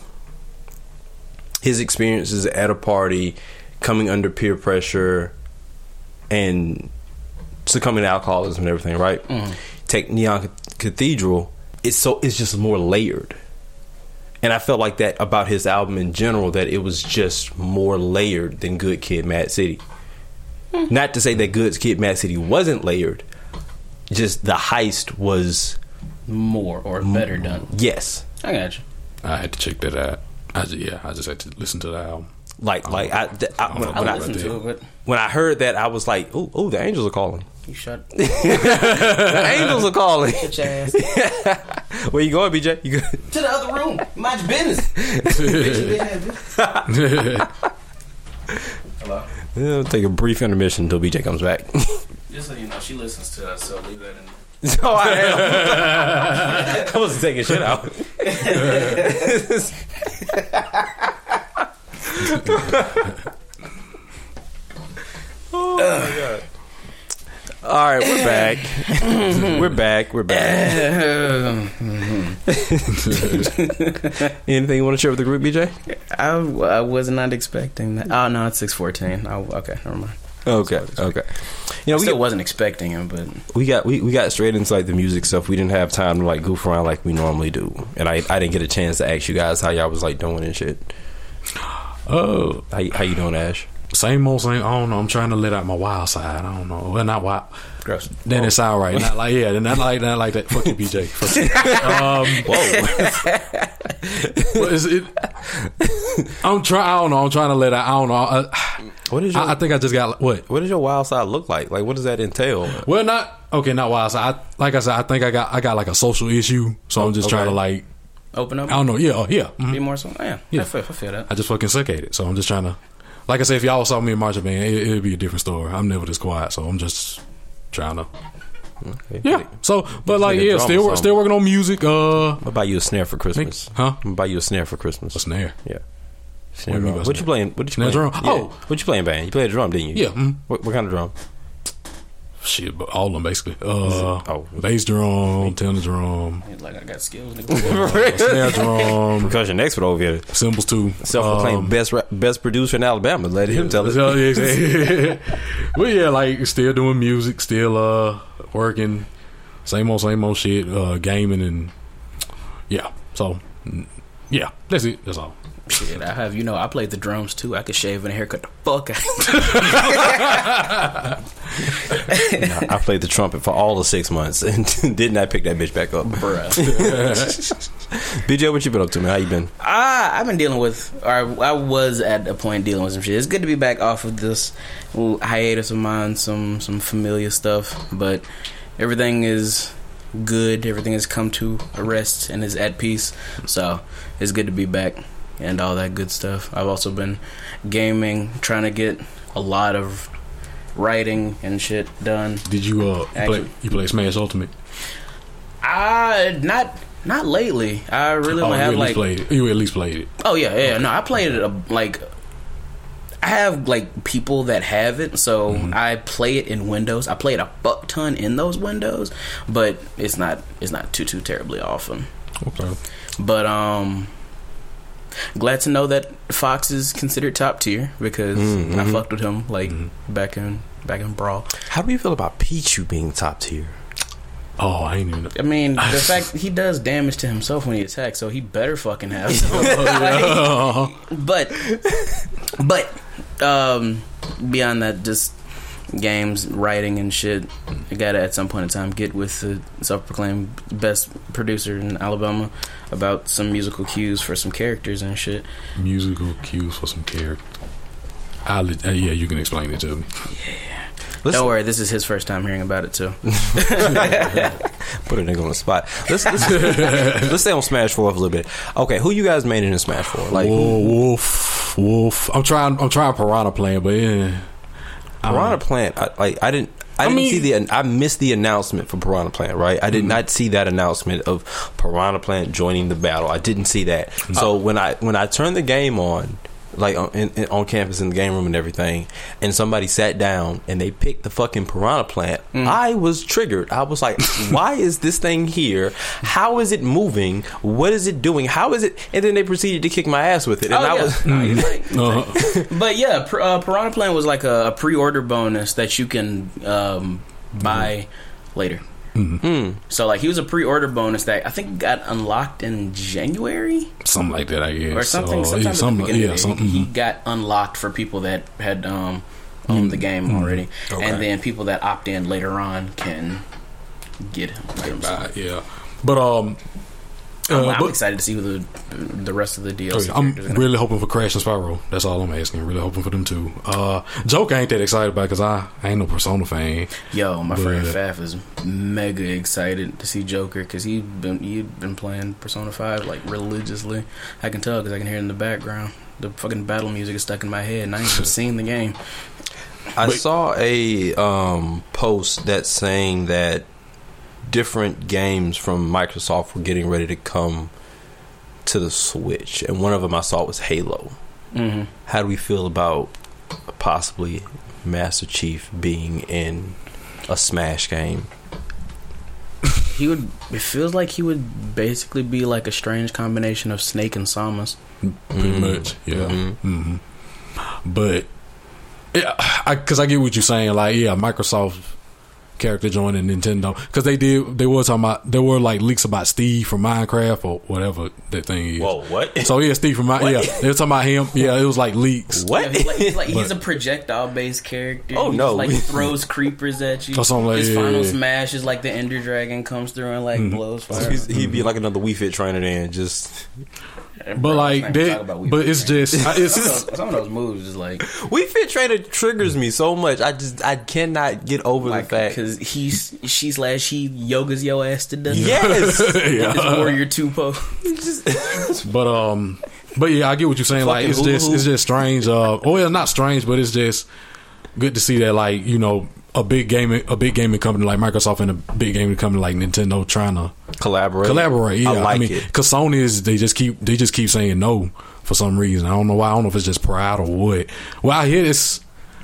[SPEAKER 1] his experiences at a party, coming under peer pressure, and succumbing to alcoholism and everything. Right? Mm-hmm. Take Neon Cathedral. it's so it's just more layered. And I felt like that about his album in general that it was just more layered than Good Kid, Mad City. Hmm. Not to say that Good Kid, Mad City wasn't layered, just the heist was
[SPEAKER 3] More or better done.
[SPEAKER 1] yes.
[SPEAKER 3] I got you.
[SPEAKER 2] I had to check that out. I just, yeah, I just had to listen to the album.
[SPEAKER 1] Like like I, th- I when,
[SPEAKER 3] I
[SPEAKER 1] when I,
[SPEAKER 3] listened to it, but
[SPEAKER 1] when I heard that I was like, oh oh the angels are calling.
[SPEAKER 3] you shut
[SPEAKER 1] The angels are calling.
[SPEAKER 3] get your ass
[SPEAKER 1] Where you going, BJ? You go-
[SPEAKER 3] to the other room. Mind your business. Hello.
[SPEAKER 1] Yeah, we'll take a brief intermission until BJ comes back.
[SPEAKER 3] Just so you know, she listens to us, so leave that in.
[SPEAKER 1] so oh, I am. I wasn't taking shit out. oh my god. All right, we're back. we're back. We're back. Anything you want to share with the group, BJ?
[SPEAKER 3] I, I was not expecting that. Oh no, it's six fourteen. Oh, okay, never mind.
[SPEAKER 1] Okay, okay. You know,
[SPEAKER 3] I
[SPEAKER 1] we
[SPEAKER 3] still wasn't expecting him, but
[SPEAKER 1] we got we, we got straight into like the music stuff. We didn't have time to like goof around like we normally do, and I I didn't get a chance to ask you guys how y'all was like doing and shit.
[SPEAKER 2] Oh,
[SPEAKER 1] How how you doing, Ash?
[SPEAKER 2] Same old same. I don't know. I'm trying to let out my wild side. I don't know. Well, not wild.
[SPEAKER 3] gross.
[SPEAKER 2] Then it's all right. Not like yeah. Not like not like that. Fuck you, BJ. Fuck you. um, what is it? I'm trying. I don't know. I'm trying to let out. I don't know. I,
[SPEAKER 1] What is your
[SPEAKER 2] I, I think I just got what.
[SPEAKER 1] what does your wild side look like? Like, what does that entail?
[SPEAKER 2] Well, not okay. Not wild side. I, like I said, I think I got I got like a social issue. So I'm just
[SPEAKER 1] Okay.
[SPEAKER 2] trying to like.
[SPEAKER 3] Open up.
[SPEAKER 2] I don't know. Yeah. Oh, yeah. mhm.
[SPEAKER 3] Be more so. Yeah,
[SPEAKER 2] Yeah.
[SPEAKER 3] I, feel, I feel that.
[SPEAKER 2] I just fucking suck at it. So I'm just trying to. Like I said, if y'all saw me in marching band, it, it'd be a different story. I'm never this quiet, so I'm just trying to.
[SPEAKER 1] Okay.
[SPEAKER 2] Yeah. So, but like, yeah, still still working on music. Uh,
[SPEAKER 1] gonna buy you a snare for Christmas.
[SPEAKER 2] Huh?
[SPEAKER 1] I'm gonna buy you a snare for Christmas.
[SPEAKER 2] a snare.
[SPEAKER 1] Yeah. Snare
[SPEAKER 2] What you.
[SPEAKER 1] What you playing? What did you
[SPEAKER 2] Snare
[SPEAKER 1] playing?
[SPEAKER 2] drum?
[SPEAKER 1] Yeah.
[SPEAKER 2] Oh.
[SPEAKER 1] what you playing, band? You played a drum, didn't you?
[SPEAKER 2] Yeah. Mm,
[SPEAKER 1] What, what kind of drum?
[SPEAKER 2] Shit, but all of them basically. Uh,
[SPEAKER 1] Oh.
[SPEAKER 2] bass drum, tenor drum,
[SPEAKER 3] Like I got skills. Nigga.
[SPEAKER 2] snare drum,
[SPEAKER 1] Percussion expert over here,
[SPEAKER 2] cymbals too.
[SPEAKER 1] self-proclaimed
[SPEAKER 2] Um,
[SPEAKER 1] best ra- best producer in Alabama. Let him tell it.
[SPEAKER 2] So, yeah, exactly. but yeah, like still doing music, still uh working, same old same old shit, uh gaming and yeah. So yeah, that's it. That's all.
[SPEAKER 3] Shit, I have you know I played the drums too. I could shave and haircut the fuck out.
[SPEAKER 1] I played the trumpet for all of six months and did not I pick that bitch back up.
[SPEAKER 3] Bruh.
[SPEAKER 1] BJ, what you been up to, man? How you been?
[SPEAKER 3] Ah, I've been dealing with, or I was at a point dealing with some shit. It's good to be back off of this hiatus of mine, some some familiar stuff, but everything is good. Everything has come to a rest and is at peace. So it's good to be back and all that good stuff. I've also been gaming, trying to get a lot of writing and shit done.
[SPEAKER 2] Did you uh you play, you play Smash Ultimate?
[SPEAKER 3] Ah, not not lately. I really
[SPEAKER 2] Oh,
[SPEAKER 3] only have like
[SPEAKER 2] played it. You at least played it.
[SPEAKER 3] Oh yeah, yeah. No, I played it uh, like I have like people that have it, so
[SPEAKER 2] Mm-hmm.
[SPEAKER 3] I play it in Windows. I play it a buck ton in those windows, but it's not it's not too too terribly often.
[SPEAKER 2] Okay.
[SPEAKER 3] But um glad to know that Fox is considered top tier because
[SPEAKER 2] Mm-hmm.
[SPEAKER 3] I fucked with him like back in back in Brawl.
[SPEAKER 1] How do you feel about Pichu being top tier?
[SPEAKER 2] Oh, I ain't even.
[SPEAKER 3] I mean, the fact he does damage to himself when he attacks, so he better fucking have some.
[SPEAKER 2] Uh,
[SPEAKER 3] but but um beyond that just games writing and shit i gotta at some point in time get with the self-proclaimed best producer in alabama about some musical cues for some characters and shit
[SPEAKER 2] musical cues for some character. I uh, yeah, you can explain it to me.
[SPEAKER 1] Let's
[SPEAKER 3] don't worry this is his first time hearing about it too
[SPEAKER 1] put a nigga on the spot. Let's let's, let's stay on Smash Four for a little bit. Okay, who you guys made in Smash Four? Like
[SPEAKER 2] Whoa, wolf, wolf. I'm trying. I'm trying Piranha playing, but yeah.
[SPEAKER 1] Piranha
[SPEAKER 2] know.
[SPEAKER 1] Plant. I, like I didn't. I,
[SPEAKER 2] I
[SPEAKER 1] didn't
[SPEAKER 2] mean-
[SPEAKER 1] see the. I missed the announcement for Piranha Plant. Right. I did
[SPEAKER 2] Mm-hmm.
[SPEAKER 1] not see that announcement of Piranha Plant joining the battle. I didn't see that.
[SPEAKER 2] Mm-hmm.
[SPEAKER 1] So when I when I turned the game on. Like on, in, on campus in the game room and everything, and somebody sat down and they picked the fucking piranha plant.
[SPEAKER 2] Mm.
[SPEAKER 1] I was triggered. I was like, "Why is this thing here? How is it moving? What is it doing? How is it?" And then they proceeded to kick my ass with it, and
[SPEAKER 3] Oh,
[SPEAKER 1] I
[SPEAKER 3] yeah.
[SPEAKER 1] was,
[SPEAKER 3] No, you're right.
[SPEAKER 2] Uh,
[SPEAKER 3] but yeah pr- uh, piranha plant was like a, a pre-order bonus that you can um, buy later So like he was a pre-order bonus that I think got unlocked in January
[SPEAKER 2] something like that. I guess
[SPEAKER 3] or something.
[SPEAKER 2] Uh,
[SPEAKER 3] sometime
[SPEAKER 2] yeah,
[SPEAKER 3] at the
[SPEAKER 2] something, yeah,
[SPEAKER 3] the
[SPEAKER 2] something.
[SPEAKER 3] He got unlocked for people that had um, owned the game already,
[SPEAKER 1] Okay.
[SPEAKER 3] and then people that opt in later on can get him.
[SPEAKER 2] Yeah, but um, uh,
[SPEAKER 3] I'm, I'm
[SPEAKER 2] but-
[SPEAKER 3] excited to see who the the rest of the DLC.
[SPEAKER 2] I'm
[SPEAKER 3] characters are gonna
[SPEAKER 2] really hoping for Crash and Spyro. That's all I'm asking. Really hoping for them too. Uh, Joker ain't that excited about because I, I ain't no Persona fan.
[SPEAKER 3] Yo, my friend
[SPEAKER 2] But-
[SPEAKER 3] Faf is mega excited to see Joker because he's been he'd been playing Persona Five like religiously. I can tell because I can hear it in the background. The fucking battle music is stuck in my head, and I ain't even seen the game.
[SPEAKER 1] I
[SPEAKER 2] But-
[SPEAKER 1] saw a um, post that's saying that different games from Microsoft were getting ready to come to the Switch, and one of them I saw was Halo.
[SPEAKER 3] hmm
[SPEAKER 1] How do we feel about possibly Master Chief being in a Smash game?
[SPEAKER 3] He would. It feels like he would basically be like a strange combination of Snake and Samus.
[SPEAKER 2] Pretty
[SPEAKER 1] Mm.
[SPEAKER 2] much, yeah.
[SPEAKER 1] Mhm.
[SPEAKER 2] hmm But yeah, I because I get what you're saying. Like, yeah, Microsoft character joining Nintendo because they did. They were talking about there were like leaks about Steve from Minecraft or whatever that thing is.
[SPEAKER 1] Whoa, what?
[SPEAKER 2] So yeah, Steve from Minecraft. Yeah, they were talking about him. Yeah, it was like leaks.
[SPEAKER 1] what?
[SPEAKER 3] Yeah, he's like, he's, like, he's a projectile based character.
[SPEAKER 1] Oh,
[SPEAKER 3] he
[SPEAKER 1] no.
[SPEAKER 3] Just, like throws creepers at you.
[SPEAKER 2] Or something like-
[SPEAKER 3] His
[SPEAKER 2] yeah,
[SPEAKER 3] final
[SPEAKER 2] yeah.
[SPEAKER 3] smash is like the Ender Dragon comes through and like mm-hmm. blows fire.
[SPEAKER 1] He's- he'd be like another Wii Fit trying trainer then, just
[SPEAKER 3] And
[SPEAKER 2] But
[SPEAKER 3] bro,
[SPEAKER 2] like
[SPEAKER 3] let's
[SPEAKER 2] that,
[SPEAKER 3] talk about Wii
[SPEAKER 2] but it's
[SPEAKER 3] man.
[SPEAKER 2] just I-
[SPEAKER 3] some,
[SPEAKER 2] it's
[SPEAKER 3] of those, some of those moves is like
[SPEAKER 1] Wii Fit trainer triggers me so much. I just I cannot get over
[SPEAKER 3] like
[SPEAKER 1] the fact.
[SPEAKER 3] because he's she slash he yogas your ass to death.
[SPEAKER 1] Yes, yeah.
[SPEAKER 3] It's Warrior Two Po.
[SPEAKER 2] But um, but yeah, I get what you're saying. Like
[SPEAKER 1] Fucking
[SPEAKER 2] it's
[SPEAKER 1] hula
[SPEAKER 2] just it's just strange. Uh, oh yeah, not strange, but it's just good to see that like you know a big gaming a big gaming company like Microsoft and a big gaming company like Nintendo trying to
[SPEAKER 1] collaborate.
[SPEAKER 2] collaborate. Yeah,
[SPEAKER 1] I like
[SPEAKER 2] mean, because Sony is they just keep they just keep saying no for some reason. I don't know why. I don't know if it's just pride or what. Well, I hear this.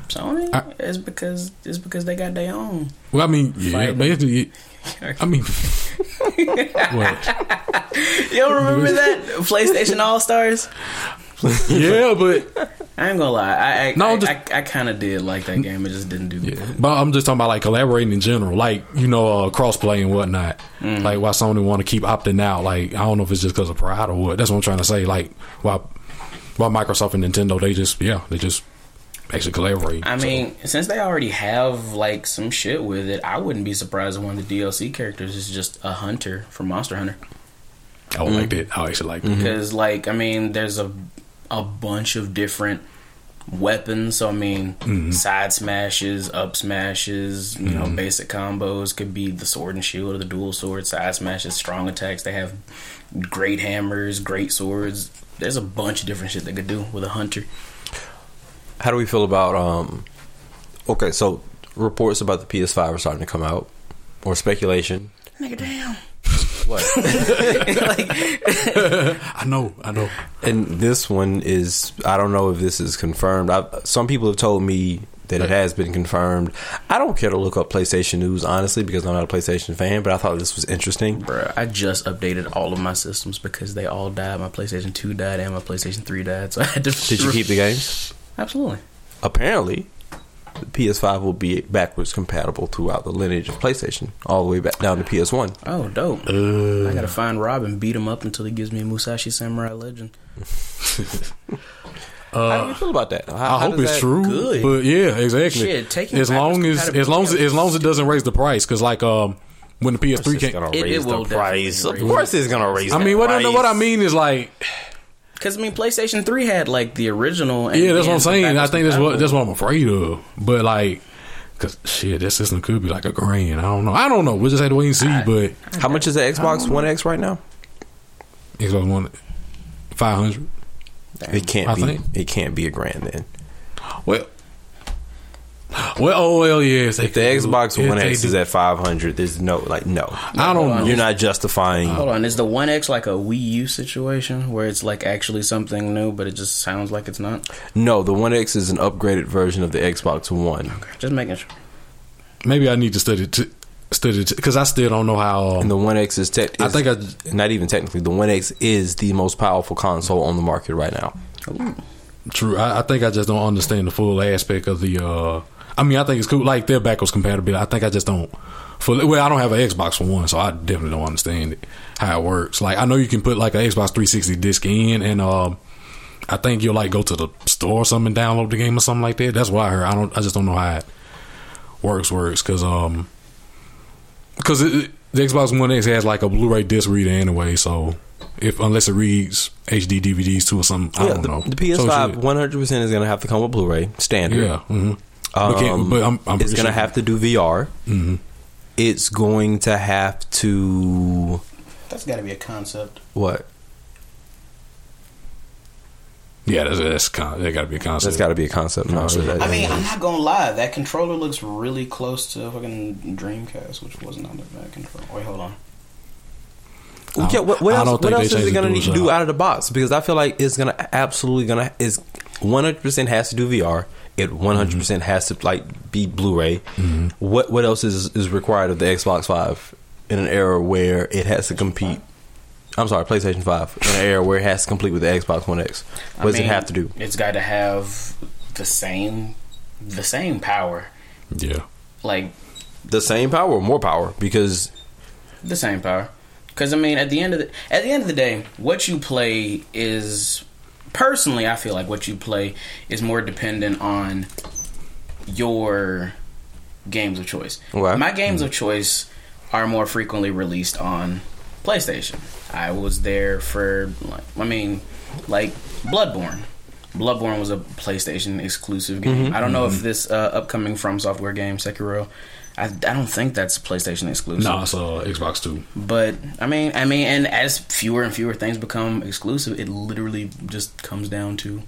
[SPEAKER 3] Sony
[SPEAKER 2] I-
[SPEAKER 3] it's because it's because they got their own.
[SPEAKER 2] Well, I mean, yeah, basically. I mean, what?
[SPEAKER 3] You don't remember that PlayStation All Stars?
[SPEAKER 2] Yeah, but
[SPEAKER 3] I ain't gonna lie. I I,
[SPEAKER 2] No,
[SPEAKER 3] I,
[SPEAKER 2] just-
[SPEAKER 3] I, I kind of did like that game. It just didn't do good.
[SPEAKER 2] But I'm just talking about like collaborating in general, like you know, uh, crossplay and whatnot. Mm. Like why Sony want to keep opting out? Like I don't know if it's just because of pride or what. That's what I'm trying to say. Like why, why Microsoft and Nintendo they just yeah they just actually collaborate.
[SPEAKER 3] I
[SPEAKER 2] So,
[SPEAKER 3] mean, since they already have like some shit with it, I wouldn't be surprised if one of the DLC characters is just a hunter from Monster Hunter.
[SPEAKER 2] I would like mm. that. I actually like that. Mm-hmm.
[SPEAKER 3] Because, like, I mean, there's a a bunch of different weapons. So, I mean, side smashes, up smashes, you know, basic combos could be the sword and shield or the dual sword. Side smashes, strong attacks. They have great hammers, great swords. There's a bunch of different shit they could do with a hunter.
[SPEAKER 1] How do we feel about um? Okay, so reports about the PS5 are starting to come out, or speculation.
[SPEAKER 3] Nigga, damn.
[SPEAKER 1] What?
[SPEAKER 3] like,
[SPEAKER 2] I know, I know.
[SPEAKER 1] and this one is I don't know if this is confirmed. I, some people have told me that it has been confirmed. I don't care to look up PlayStation news honestly because I'm not a PlayStation fan, but I thought this was interesting.
[SPEAKER 3] Bruh, I just updated all of my systems because they all died. My PlayStation 2 died and my PlayStation 3 died. So I had to.
[SPEAKER 1] Did you keep the games?
[SPEAKER 3] Absolutely.
[SPEAKER 1] Apparently, the PS5 will be backwards compatible throughout the lineage of PlayStation, all the way back down to PS1.
[SPEAKER 3] Oh, dope.
[SPEAKER 2] Uh,
[SPEAKER 3] I gotta find Rob and beat him up until he gives me a Musashi Samurai Legend.
[SPEAKER 1] How do you feel about that? How,
[SPEAKER 2] I
[SPEAKER 1] how
[SPEAKER 2] hope it's true,
[SPEAKER 3] Good.
[SPEAKER 2] but yeah, exactly.
[SPEAKER 3] Shit, taking
[SPEAKER 2] as long as as long as as long as it doesn't raise the price, because like um when the PS3
[SPEAKER 1] It's
[SPEAKER 2] came,
[SPEAKER 3] It- it
[SPEAKER 1] raise
[SPEAKER 3] will
[SPEAKER 1] the price. Of course, it's gonna raise.
[SPEAKER 2] I
[SPEAKER 1] the
[SPEAKER 2] mean, what I,
[SPEAKER 1] price.
[SPEAKER 2] what I mean is like
[SPEAKER 3] Because I mean, PlayStation 3 had like the original. And
[SPEAKER 2] Yeah, that's what I'm saying. I think that's what that's what I'm afraid of. But like, cause shit, that system could be like a grand. I don't know. I don't know. We'll just have to wait and see. but
[SPEAKER 1] How much is the Xbox One X right now?
[SPEAKER 2] Xbox One, five hundred.
[SPEAKER 1] It can't
[SPEAKER 2] I
[SPEAKER 1] be.
[SPEAKER 2] think-
[SPEAKER 1] It can't be a grand then.
[SPEAKER 2] Well, well, oh well, yes.
[SPEAKER 1] If the Xbox One X is at five hundred, there's no like no.
[SPEAKER 2] I don't know.
[SPEAKER 1] You're not justifying.
[SPEAKER 3] Hold on, is the One X like a Wii U situation where it's like actually something new, but it just sounds like it's not?
[SPEAKER 1] No, the One X is an upgraded version of the Xbox One, Okay,
[SPEAKER 3] Just making sure.
[SPEAKER 2] Maybe I need to study to study because I still don't know how.
[SPEAKER 1] and the One X is tech.
[SPEAKER 2] I think I-
[SPEAKER 1] not even technically. The One X is the most powerful console on the market right now.
[SPEAKER 2] True. I, I think I just don't understand the full aspect of the. uh I mean, I think it's cool. Like their backwards compatibility. I think I just don't For well, I don't have an Xbox One, so I definitely don't understand it how it works. Like I know you can put like an Xbox 360 disc in, and um, I think you'll like go to the store or something and download the game or something like that. That's what I heard. I don't. I just don't know how it works. Works because um, because the Xbox One X has like a Blu-ray disc reader anyway, so if unless it reads HD DVDs too or something, I don't
[SPEAKER 1] the,
[SPEAKER 2] know.
[SPEAKER 1] the PS5 100 percent is gonna have to come with Blu-ray standard.
[SPEAKER 2] yeah. hmm
[SPEAKER 1] Um,
[SPEAKER 2] but, but I'm, I'm
[SPEAKER 1] it's gonna
[SPEAKER 2] sure-
[SPEAKER 1] have to do VR.
[SPEAKER 2] Mhm.
[SPEAKER 1] It's going to have to
[SPEAKER 3] That's got to be a concept.
[SPEAKER 1] what?
[SPEAKER 2] Yeah, that's that's con- that got to be a concept.
[SPEAKER 1] That's got to be a concept. No,
[SPEAKER 2] Concept.
[SPEAKER 1] that-
[SPEAKER 3] I mean, I'm not gonna lie. That controller looks really close to fucking Dreamcast, which was not a bad controller. Wait, hold on.
[SPEAKER 1] Well, yeah, what, what else? What else is it gonna need to do out of the box? Because I feel like it's gonna absolutely gonna is 100 percent has to do VR. It 100 percent has to like be Blu-ray.
[SPEAKER 2] Mm-hmm.
[SPEAKER 1] What what else is is required of the Xbox Five in an era where it has to compete? I'm sorry, PlayStation Five in an era where it has to compete with the Xbox One X. What
[SPEAKER 3] I
[SPEAKER 1] does it have to do?
[SPEAKER 3] It's got to have the same, the same power.
[SPEAKER 2] yeah.
[SPEAKER 3] Like
[SPEAKER 1] The same power or more power? Because
[SPEAKER 3] the same power. Because I mean, at the end of the at the end of the day, what you play is personally, I feel like what you play is more dependent on your games of choice. My games hmm. of choice are more frequently released on PlayStation. I was there for, like, I mean, like Bloodborne. Bloodborne was a PlayStation exclusive game. Mm-hmm. I don't know if mm-hmm. this uh, upcoming From Software game, Sekiro, I, I don't think that's PlayStation exclusive.
[SPEAKER 2] No, it's uh, Xbox Two.
[SPEAKER 3] But I mean, I mean, and as fewer and fewer things become exclusive, it literally just comes down to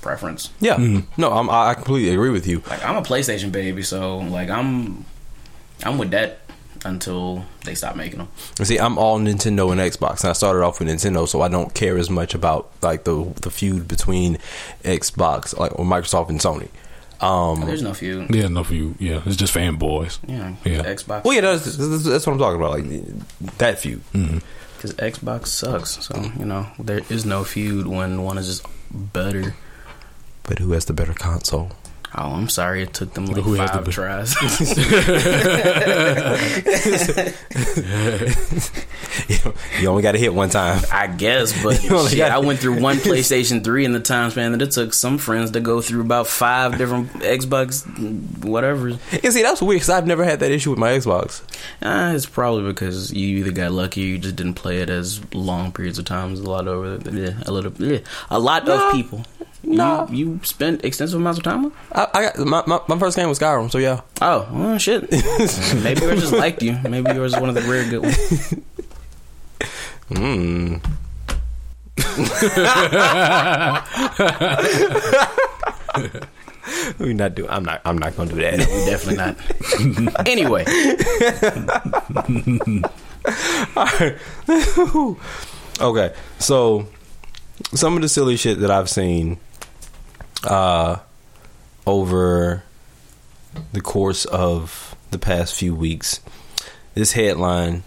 [SPEAKER 3] preference.
[SPEAKER 1] yeah,
[SPEAKER 2] Mhm.
[SPEAKER 1] no, I'm, I I completely agree with you.
[SPEAKER 3] Like I'm a PlayStation baby, so like I'm, I'm with that until they stop making them.
[SPEAKER 1] See, I'm all Nintendo and Xbox, and I started off with Nintendo, so I don't care as much about like the the feud between Xbox, like or Microsoft and Sony. Um,
[SPEAKER 3] There's no feud.
[SPEAKER 2] Yeah, no feud. Yeah, it's just fanboys.
[SPEAKER 3] Yeah,
[SPEAKER 2] Yeah.
[SPEAKER 3] Xbox.
[SPEAKER 1] well, yeah, that's, that's that's what I'm talking about, like that feud.
[SPEAKER 2] hmm
[SPEAKER 3] because Xbox sucks. So you know there is no feud when one is just better.
[SPEAKER 1] But who has the better console?
[SPEAKER 3] Oh, I'm sorry, it took them like
[SPEAKER 2] Who has the
[SPEAKER 3] five tries.
[SPEAKER 1] you only got to hit one time.
[SPEAKER 3] I guess, but shit,
[SPEAKER 1] got-
[SPEAKER 3] I went through one PlayStation 3 in the time span that it took some friends to go through about five different Xbox whatever.
[SPEAKER 1] And see, that's weird because I've never had that issue with my Xbox.
[SPEAKER 3] Uh, it's probably because you either got lucky or you just didn't play it as long periods of time as a lot over yeah, a little yeah, a lot
[SPEAKER 1] Nah.
[SPEAKER 3] of people.
[SPEAKER 1] Nah.
[SPEAKER 3] You, you spent extensive amounts of time with?
[SPEAKER 1] I, I got my, my my first game was Skyrim, so yeah.
[SPEAKER 3] Oh, well, shit. Maybe yours just liked you. Maybe yours is one of the rare good ones.
[SPEAKER 1] Mm. we not do. I'm not. I'm not gonna do that.
[SPEAKER 3] We definitely not. anyway,
[SPEAKER 1] okay, so some of the silly shit that I've seen uh, over the course of the past few weeks. This headline: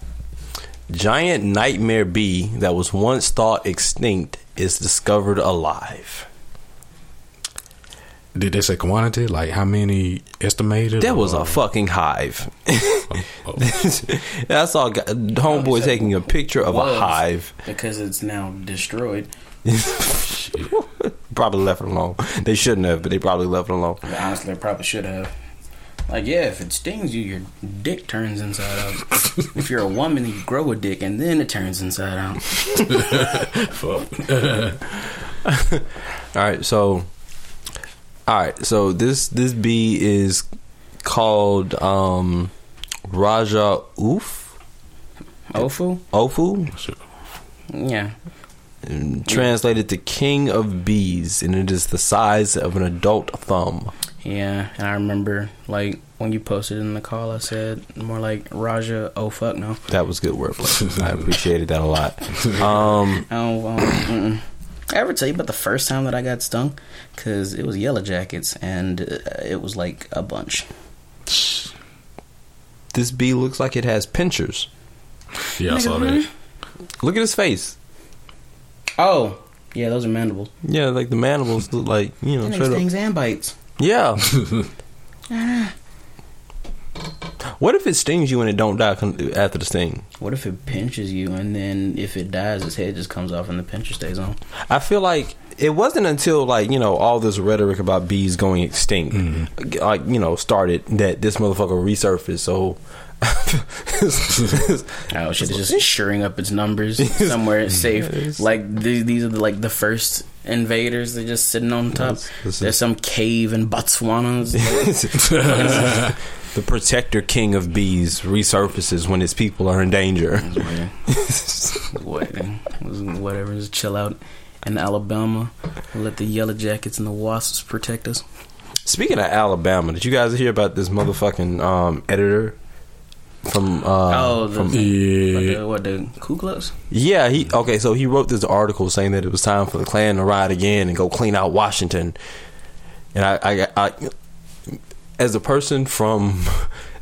[SPEAKER 1] Giant nightmare bee that was once thought extinct is discovered alive.
[SPEAKER 2] Did they say quantity? Like how many estimated?
[SPEAKER 1] That was
[SPEAKER 2] or-
[SPEAKER 1] a fucking hive.
[SPEAKER 2] oh,
[SPEAKER 1] I saw a homeboy taking a picture of a hive.
[SPEAKER 3] because it's now destroyed.
[SPEAKER 1] Probably left it alone. They shouldn't have, but they probably left it alone.
[SPEAKER 3] But honestly, I probably should have. Like, yeah, if it stings you, your dick turns inside out. if you're a woman, you grow a dick and then it turns inside out.
[SPEAKER 2] fuck.
[SPEAKER 1] All right, so all right, so this this bee is called um Raja Oof
[SPEAKER 3] Ofu?
[SPEAKER 1] Ofu,
[SPEAKER 3] Yeah.
[SPEAKER 1] And translated to king of bees, and it is the size of an adult thumb.
[SPEAKER 3] Yeah, and I remember, like, when you posted in the call, I said more like Raja, oh fuck no.
[SPEAKER 1] That was good wordplay. I appreciated that a lot. Um,
[SPEAKER 3] Oh, um. I ever tell you about the first time that I got stung? Because it was Yellow Jackets, and uh, it was like a bunch.
[SPEAKER 1] this bee looks like it has pinchers.
[SPEAKER 2] Yeah, I saw that.
[SPEAKER 1] Look at his face.
[SPEAKER 3] Oh, yeah, those are mandibles.
[SPEAKER 1] Yeah, like the mandibles look like you know
[SPEAKER 3] And
[SPEAKER 1] straight up.
[SPEAKER 3] and bites.
[SPEAKER 1] Yeah. What if it stings you and it don't die after the sting?
[SPEAKER 3] What if it pinches you and then if it dies, its head just comes off and the pincher stays on?
[SPEAKER 1] I feel like it wasn't until like you know all this rhetoric about bees going extinct,
[SPEAKER 2] Mm-hmm.
[SPEAKER 1] like you know, started that this motherfucker resurfaced. So.
[SPEAKER 3] Oh shit! It's just shoring up its numbers somewhere it's safe. Like these, these are the, like the first invaders. They're just sitting on top.
[SPEAKER 1] This- this is-
[SPEAKER 3] There's some cave in Botswana.
[SPEAKER 1] the protector king of bees resurfaces when his people are in danger.
[SPEAKER 3] whatever. Just chill out in Alabama. Let the yellow jackets and the wasps protect us.
[SPEAKER 1] Speaking of Alabama, did you guys hear about this motherfucking um, editor from? Uh,
[SPEAKER 3] Oh, the,
[SPEAKER 1] from
[SPEAKER 3] what,
[SPEAKER 2] Yeah.
[SPEAKER 3] the, what the Ku Klux?
[SPEAKER 1] yeah. He okay. So he wrote this article saying that it was time for the Klan to ride again and go clean out Washington. And I, I, I as a person from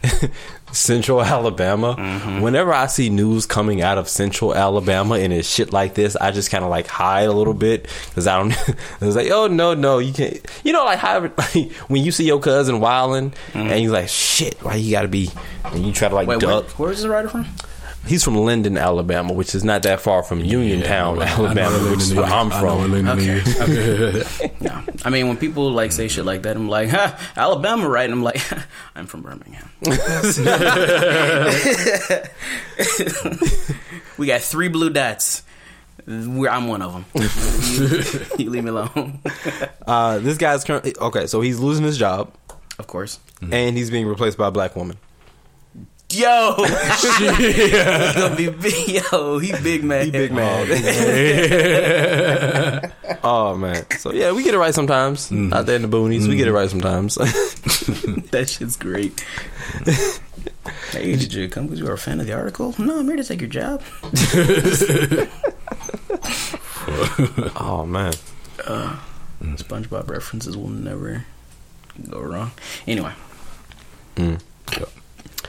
[SPEAKER 1] Central Alabama, mm-hmm. whenever I see news coming out of Central Alabama and it's shit like this, I just kind of like hide a little bit because I don't. it's like, oh no, no, you can't. You know, like how like, when you see your cousin wilding mm-hmm. and you're like, shit, why you got to be? And you try to like
[SPEAKER 3] Wait,
[SPEAKER 1] duck.
[SPEAKER 3] where is the writer from?
[SPEAKER 1] He's from Linden, Alabama, which is not that far from Uniontown,
[SPEAKER 2] I know
[SPEAKER 1] Alabama,
[SPEAKER 2] where
[SPEAKER 1] which is where I'm
[SPEAKER 2] I know
[SPEAKER 1] from.
[SPEAKER 2] Linden
[SPEAKER 3] Okay.
[SPEAKER 2] is.
[SPEAKER 3] No, I mean when people like say shit like that, I'm like, ha, Alabama, right? And I'm like, I'm from Birmingham. we got three blue dots. We're, I'm one of them. you, you leave me alone.
[SPEAKER 1] Uh, this guy's currently okay, so he's losing his job
[SPEAKER 3] of course.
[SPEAKER 1] and he's being replaced by a black woman.
[SPEAKER 3] Yo, He gonna be big. Yo, he big man.
[SPEAKER 1] He big man. oh man. Oh, so yeah, we get it right sometimes. Mm-hmm. Out there in the boonies, we get it right sometimes.
[SPEAKER 3] that shit's great. hey, did you come because you were a fan of the article? No, I'm here to take your job.
[SPEAKER 1] oh man. Uh, mm.
[SPEAKER 3] SpongeBob references will never go wrong. Anyway, mm.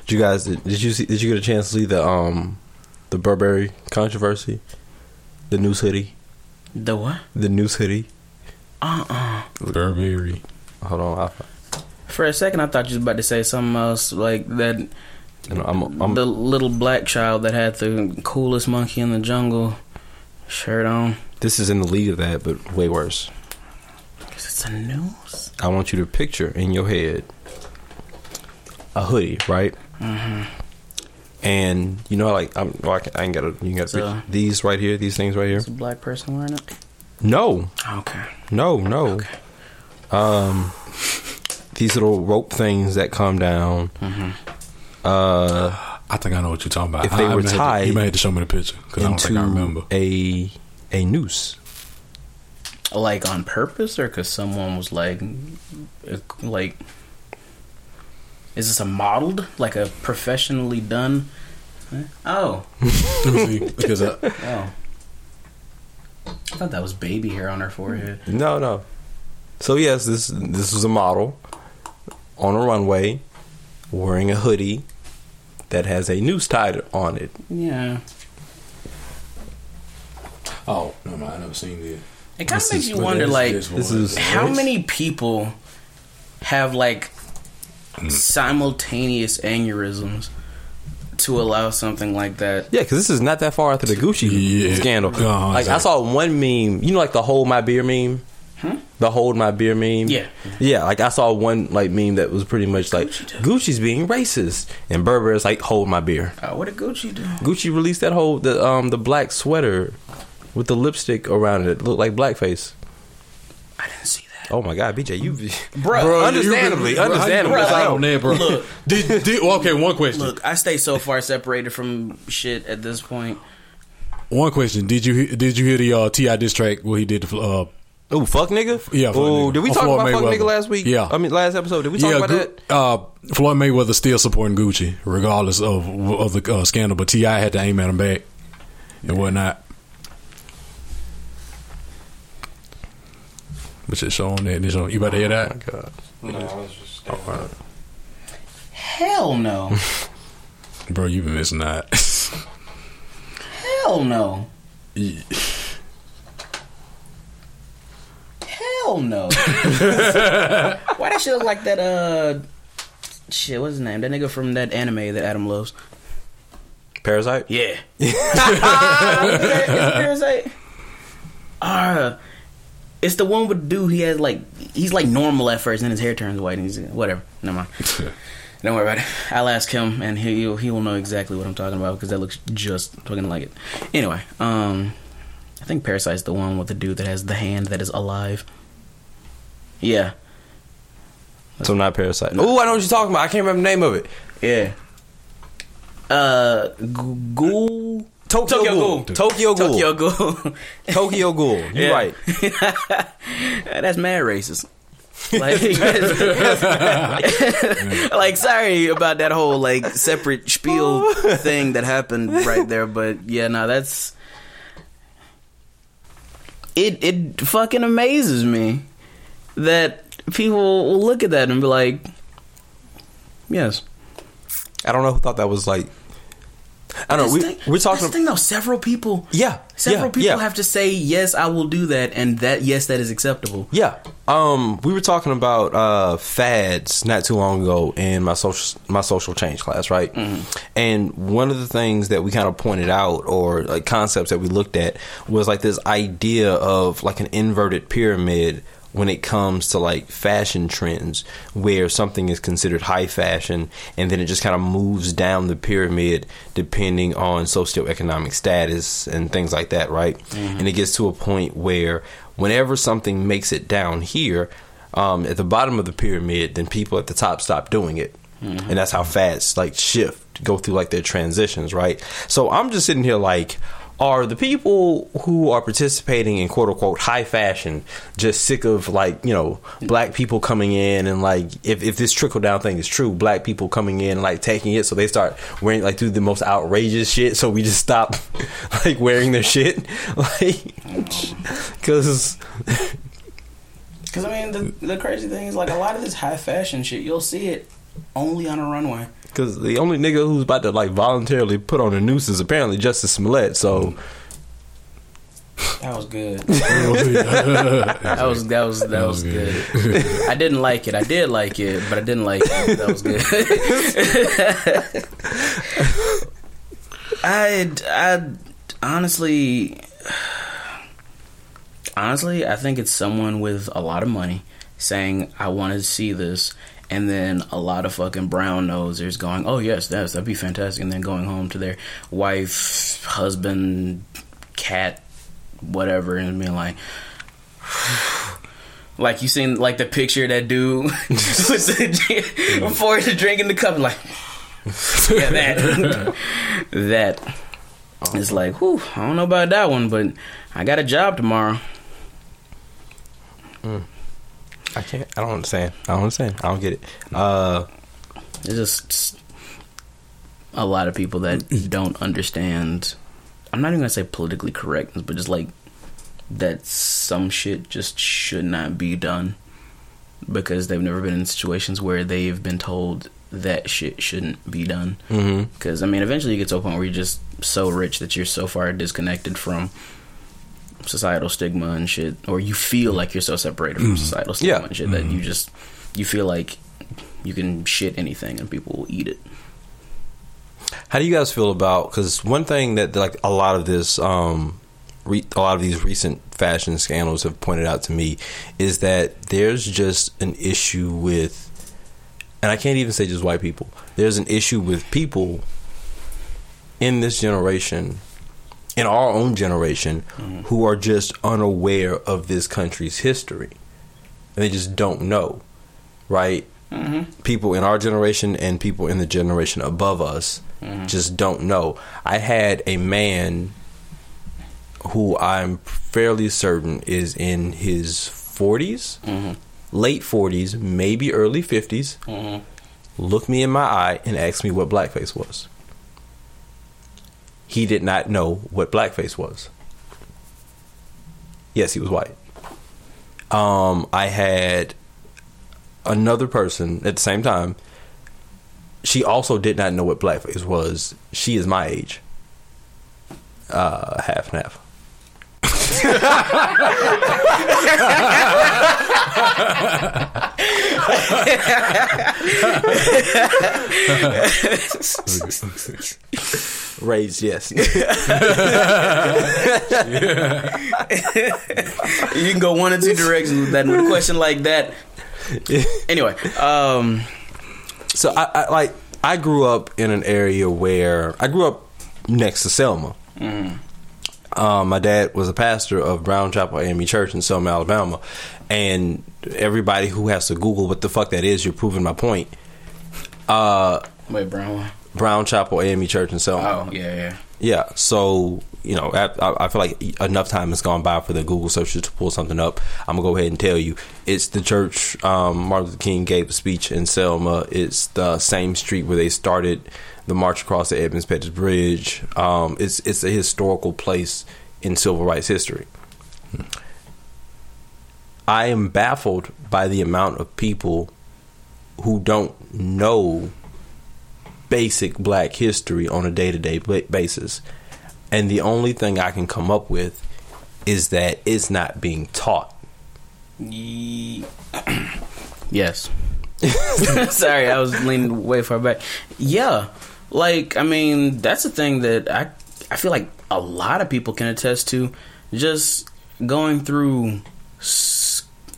[SPEAKER 1] Did you guys did, did you see did you get a chance to see the um the Burberry controversy? The news hoodie.
[SPEAKER 3] the what?
[SPEAKER 1] The news hoodie.
[SPEAKER 3] Uh uh
[SPEAKER 2] Burberry.
[SPEAKER 1] Hold on, I,
[SPEAKER 3] For a second, I thought you was about to say something else, like that.
[SPEAKER 1] I'm, I'm, I'm
[SPEAKER 3] the little black child that had the coolest monkey in the jungle shirt on.
[SPEAKER 1] this is in the league of that, but way worse.
[SPEAKER 3] Is it the news?
[SPEAKER 1] I want you to picture in your head a hoodie, right?
[SPEAKER 3] Mm-hmm.
[SPEAKER 1] And you know, like I'm, well, I, can, I ain't got to. You got
[SPEAKER 3] So-
[SPEAKER 1] these right here, these things right here.
[SPEAKER 3] Is a black person wearing it?
[SPEAKER 1] No,
[SPEAKER 3] Okay.
[SPEAKER 1] no, no.
[SPEAKER 3] Okay.
[SPEAKER 1] Um, these little rope things that come down.
[SPEAKER 3] Mm-hmm.
[SPEAKER 1] Uh,
[SPEAKER 2] I think I know what you're talking about.
[SPEAKER 1] If they
[SPEAKER 2] I- I
[SPEAKER 1] were
[SPEAKER 2] may have to-
[SPEAKER 1] tied
[SPEAKER 2] you may have to show me the picture because I don't think I remember.
[SPEAKER 1] a a noose.
[SPEAKER 3] Like on purpose, or because someone was like, like, is this a modeled, like a professionally done? Huh? Oh,
[SPEAKER 2] Let me see because I,
[SPEAKER 3] oh. I thought that was baby hair on her forehead.
[SPEAKER 1] No, no. So yes, this this was a model on a runway wearing a hoodie that has a noose tied on it.
[SPEAKER 3] Yeah.
[SPEAKER 2] oh no, no, I never seen it.
[SPEAKER 3] It kind of makes you wonder,
[SPEAKER 2] this-
[SPEAKER 3] like,
[SPEAKER 2] this
[SPEAKER 1] this is-
[SPEAKER 3] how many people have like simultaneous aneurysms to allow something like that?
[SPEAKER 1] Yeah, because this is not that far after the Gucci
[SPEAKER 2] Yeah.
[SPEAKER 1] scandal. Like I saw one meme, you know, like the hold my beer meme. The hold my beer meme.
[SPEAKER 3] Yeah.
[SPEAKER 1] yeah. Like I saw one like meme that was pretty much like
[SPEAKER 3] Gucci?
[SPEAKER 1] Gucci's being racist, and Burberry's like hold my beer.
[SPEAKER 3] Uh, what did Gucci do?
[SPEAKER 1] Gucci released that whole the um the black sweater with the lipstick around it. It looked like blackface.
[SPEAKER 3] I didn't see that.
[SPEAKER 1] Oh my god, BJ, you
[SPEAKER 3] Bro,
[SPEAKER 2] Bro,
[SPEAKER 1] understandably,
[SPEAKER 2] you- bro, how you
[SPEAKER 1] understandably.
[SPEAKER 2] put that
[SPEAKER 3] Bro,
[SPEAKER 2] on bro.
[SPEAKER 3] look.
[SPEAKER 2] did, did, well, okay, one question.
[SPEAKER 3] Look, I stay so far separated from shit at this point.
[SPEAKER 2] One question: Did you did you hear the uh, T.I. diss track where he did the uh,
[SPEAKER 1] Oh fuck nigga.
[SPEAKER 2] Yeah,
[SPEAKER 1] Oh, did we talk
[SPEAKER 2] Floyd
[SPEAKER 1] about fuck nigga last week?
[SPEAKER 2] Yeah.
[SPEAKER 1] I mean last episode. Did we talk about
[SPEAKER 2] Gu-
[SPEAKER 1] that?
[SPEAKER 2] Uh, Floyd Mayweather still supporting Gucci regardless of of the uh, scandal, but T.I. had to aim at him back and whatnot. But just show on that. and show- You about to hear that?
[SPEAKER 1] God. no!
[SPEAKER 3] Hell no.
[SPEAKER 2] Bro, you've been missing that.
[SPEAKER 3] Hell no.
[SPEAKER 2] Yeah.
[SPEAKER 3] Hell no. Why that shit look like that? Uh, shit. What's his name? That nigga from that anime that Adam loves.
[SPEAKER 1] Parasyte.
[SPEAKER 3] Yeah. Is it Parasyte. Uh, it's the one with the dude. He has like he's like normal at first, and his hair turns white, and he's whatever. Never mind. Don't worry about it. I'll ask him, and he he will know exactly what I'm talking about because that looks just fucking like it. Anyway, um, I think Parasyte's the one with the dude that has the hand that is alive. Yeah,
[SPEAKER 1] So not Parasyte. Oh, I know what you're talking about. I can't remember the name of it.
[SPEAKER 3] yeah. Uh, G- Ghoul.
[SPEAKER 1] Tokyo,
[SPEAKER 3] Tokyo
[SPEAKER 1] Ghoul.
[SPEAKER 3] Ghoul.
[SPEAKER 1] Tokyo Ghoul.
[SPEAKER 3] Tokyo Ghoul.
[SPEAKER 1] Tokyo Ghoul. You're right.
[SPEAKER 3] That's mad racist. Like, like, sorry about that whole like separate spiel thing that happened right there, but yeah, no, that's it. It fucking amazes me that people will look at that and be like, "Yes."
[SPEAKER 1] I don't know who thought that was like. I don't know. We,
[SPEAKER 3] thing-
[SPEAKER 1] we're talking.
[SPEAKER 3] This thing though, several people.
[SPEAKER 1] yeah.
[SPEAKER 3] Several
[SPEAKER 1] yeah,
[SPEAKER 3] people
[SPEAKER 1] yeah.
[SPEAKER 3] have to say yes, I will do that, and that yes, that is acceptable.
[SPEAKER 1] Yeah. Um, we were talking about uh, fads not too long ago in my social my social change class, right? And one of the things that we kind of pointed out, or like concepts that we looked at, was like this idea of like an inverted pyramid when it comes to like fashion trends, where something is considered high fashion, and then it just kind of moves down the pyramid depending on socioeconomic status and things like that, right? And it gets to a point where whenever something makes it down here um, at the bottom of the pyramid, then people at the top stop doing it. And that's how fads like shift, go through like their transitions, right? So I'm just sitting here like, are the people who are participating in quote unquote high fashion just sick of like, you know, black people coming in and like, if, if this trickle down thing is true, black people coming in like taking it, so they start wearing like do the most outrageous shit, so we just stop like wearing their shit? Like, because
[SPEAKER 3] Because I mean, the the crazy thing is like a lot of this high fashion shit, you'll see it only on a runway.
[SPEAKER 1] Because the only nigga who's about to like voluntarily put on a noose is apparently Jussie Smollett. So
[SPEAKER 3] That was good. That was that was that was good. I didn't like it. I did like it, but I didn't like it. That was good. I I honestly honestly I think it's someone with a lot of money saying I want to see this and then a lot of fucking brown nosers going, "Oh yes, that's that'd be fantastic," and then going home to their wife, husband, cat, whatever, and being like, like you seen like the picture of that dude with before the drink in the cup, like yeah, that. That is like, whew, I don't know about that one, but I got a job tomorrow. Mm.
[SPEAKER 1] I can't. I don't understand. I don't understand. I don't get it. Uh,
[SPEAKER 3] It's just a lot of people that don't understand. I'm not even gonna say politically correctness, but just like that some shit just should not be done because they've never been in situations where they've been told that shit shouldn't be done.
[SPEAKER 1] mhm.
[SPEAKER 3] Because I mean, eventually you get to a point where you're just so rich that you're so far disconnected from societal stigma and shit, or you feel like you're so separated from societal stigma
[SPEAKER 1] Yeah.
[SPEAKER 3] and shit that you just you feel like you can shit anything and people will eat it.
[SPEAKER 1] How do you guys feel about? Because one thing that like a lot of this, um, re, a lot of these recent fashion scandals have pointed out to me is that there's just an issue with, and I can't even say just white people. There's an issue with people in this generation, in our own generation, mm-hmm. who are just unaware of this country's history. And they just don't know, right? Mm-hmm. People in our generation and people in the generation above us mm-hmm. just don't know. I had a man who I'm fairly certain is in his 40s, late 40s, maybe early 50s, look me in my eye and ask me what blackface was. He did not know what blackface was. Yes, he was white. Um, I had another person at the same time. She also did not know what blackface was. She is my age. Uh, half and half. Raised, yes.
[SPEAKER 3] you can go one or two directions with that with a question like that. Anyway, um,
[SPEAKER 1] So I, I like I grew up in an area where I grew up next to Selma. Um, my dad was a pastor of Brown Chapel AME Church in Selma, Alabama, and everybody who has to Google what the fuck that is, you're proving my point. Uh,
[SPEAKER 3] wait, Brown.
[SPEAKER 1] Brown Chapel AME Church in Selma.
[SPEAKER 3] Oh yeah, yeah.
[SPEAKER 1] Yeah, so you know, I, I feel like enough time has gone by for the Google searches to pull something up. I'm gonna go ahead and tell you, it's the church um, Martin Luther King gave a speech in Selma. It's the same street where they started the march across the Edmonds Pettus Bridge. Um, it's it's a historical place in civil rights history. I am baffled by the amount of people who don't know basic black history on a day to day basis. And the only thing I can come up with is that it's not being taught.
[SPEAKER 3] Ye- yes. Sorry, I was leaning way far back. Yeah, like I mean, that's a thing that I I feel like a lot of people can attest to. Just going through,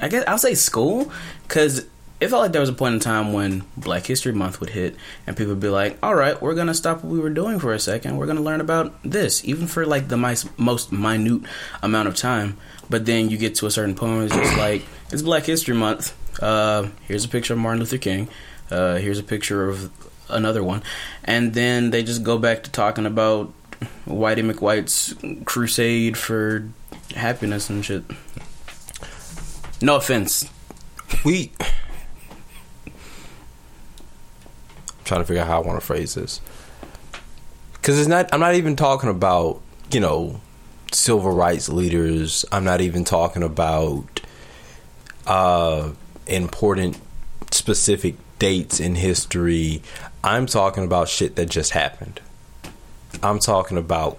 [SPEAKER 3] I guess I'll say school, because it felt like there was a point in time when Black History Month would hit, and people would be like, "All right, we're gonna stop what we were doing for a second. We're gonna learn about this, even for like the most minute amount of time." But then you get to a certain point, it's just like it's Black History Month. Uh, here's a picture of Martin Luther King. Uh, here's a picture of another one, and then they just go back to talking about Whitey McWhite's crusade for happiness and shit. No offense.
[SPEAKER 1] We. I'm trying to figure out how I want to phrase this. Because it's not, I'm not even talking about, you know, civil rights leaders. I'm not even talking about uh, important specific dates in history. I'm talking about shit that just happened. I'm talking about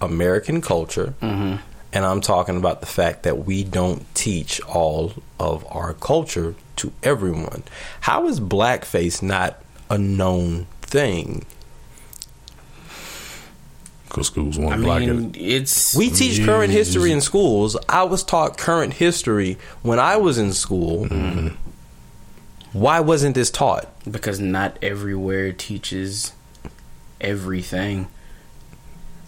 [SPEAKER 1] American culture,
[SPEAKER 3] Mm-hmm.
[SPEAKER 1] and I'm talking about the fact that we don't teach all of our culture to everyone. How is blackface not a known thing?
[SPEAKER 2] Because schools want
[SPEAKER 3] I
[SPEAKER 2] to block
[SPEAKER 3] mean,
[SPEAKER 2] it.
[SPEAKER 3] it's
[SPEAKER 1] We teach current history in schools. I was taught current history when I was in school. Why wasn't this taught?
[SPEAKER 3] because not everywhere teaches everything.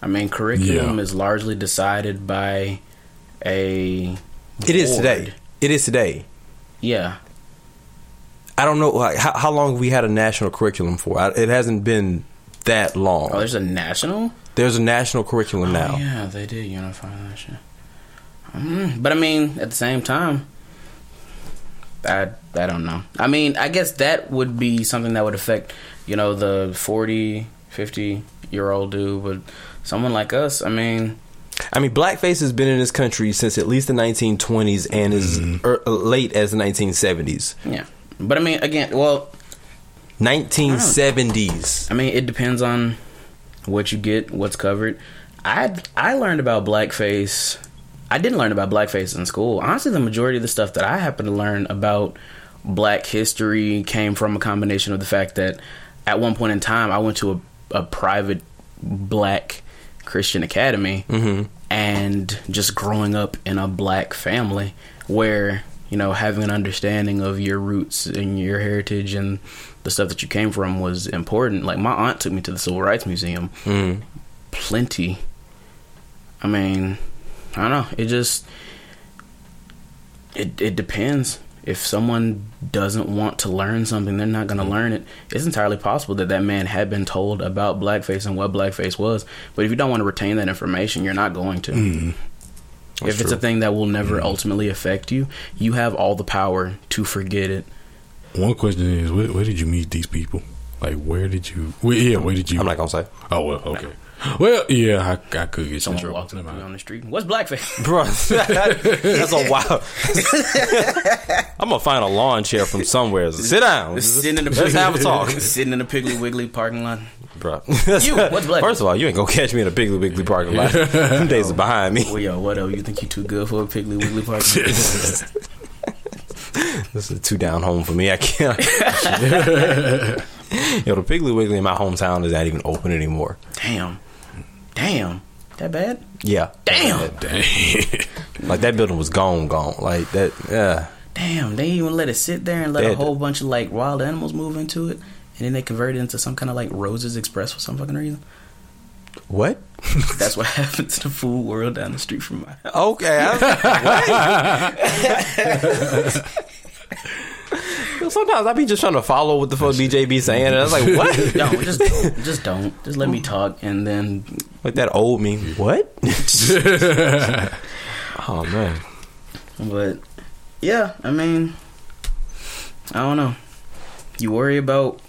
[SPEAKER 3] I mean, curriculum
[SPEAKER 2] Yeah.
[SPEAKER 3] is largely decided by a.
[SPEAKER 1] It is today. It is today.
[SPEAKER 3] Yeah,
[SPEAKER 1] I don't know like, how, how long we had a national curriculum for. I, it hasn't been that long.
[SPEAKER 3] Oh, there's a national.
[SPEAKER 1] There's a national curriculum now.
[SPEAKER 3] Oh, yeah, they did unify that shit. Mm, but I mean, at the same time, I I don't know. I mean, I guess that would be something that would affect, you know, the 40, 50 year old dude. But someone like us, I mean,
[SPEAKER 1] I mean, blackface has been in this country since at least the 1920s and as er, late as the 1970s.
[SPEAKER 3] yeah. But I mean, again, well,
[SPEAKER 1] 1970s.
[SPEAKER 3] I mean, it depends on what you get, what's covered. I I learned about blackface. I didn't learn about blackface in school. Honestly, the majority of the stuff that I happened to learn about black history came from a combination of the fact that at one point in time I went to a, a private black Christian academy and just growing up in a black family where you know having an understanding of your roots and your heritage and the stuff that you came from was important like my aunt took me to the civil rights museum
[SPEAKER 1] Mm.
[SPEAKER 3] plenty i mean i don't know it just it, it depends if someone doesn't want to learn something they're not going to learn it it's entirely possible that that man had been told about blackface and what blackface was but if you don't want to retain that information you're not going to mm-hmm.
[SPEAKER 1] That's
[SPEAKER 3] if it's
[SPEAKER 1] true.
[SPEAKER 3] a thing that will never mm-hmm. ultimately affect you you have all the power to forget it
[SPEAKER 2] One question is, where, where did you meet these people? Like, where did you? Where, yeah, where did you?
[SPEAKER 1] I'm not gonna say.
[SPEAKER 2] Oh well, okay. Well, yeah, I, I could get you in
[SPEAKER 3] Someone
[SPEAKER 2] trouble.
[SPEAKER 3] walks up
[SPEAKER 2] Never
[SPEAKER 3] to me
[SPEAKER 2] mind.
[SPEAKER 3] on the street. What's blackface?
[SPEAKER 1] Bro, that's a wild. I'm gonna find a lawn chair from somewhere. Sit down.
[SPEAKER 3] Sitting in the
[SPEAKER 1] Let's have a talk,
[SPEAKER 3] Sitting in the Piggly Wiggly parking lot.
[SPEAKER 1] bro.
[SPEAKER 3] You, what's black?
[SPEAKER 1] First of all, you ain't gonna catch me in a Piggly Wiggly parking lot. Them days are behind me.
[SPEAKER 3] Well, yo, what up? You think you too good for a Piggly Wiggly parking lot?
[SPEAKER 1] This is too down home for me. I can't. Yo, the Piggly Wiggly in my hometown is not even open anymore.
[SPEAKER 3] Damn. Damn. That bad?
[SPEAKER 1] Yeah,
[SPEAKER 3] Damn.
[SPEAKER 2] Dang.
[SPEAKER 1] like that building was gone, gone. Like that. Yeah.
[SPEAKER 3] Damn. They even let it sit there and let
[SPEAKER 1] They
[SPEAKER 3] a whole bunch of like wild animals move into it. And then they converted it into some kind of like Roses Express for some fucking reason.
[SPEAKER 1] What?
[SPEAKER 3] That's what happened to the food world down the street from my house.
[SPEAKER 1] Okay. I, what? Sometimes I be just trying to follow what the fuck DJ be saying, and I was like, "What?"
[SPEAKER 3] No, just don't. Just don't. Just let me talk, and then
[SPEAKER 1] Like that old me. What? oh man.
[SPEAKER 3] But yeah, I mean, I don't know. You worry about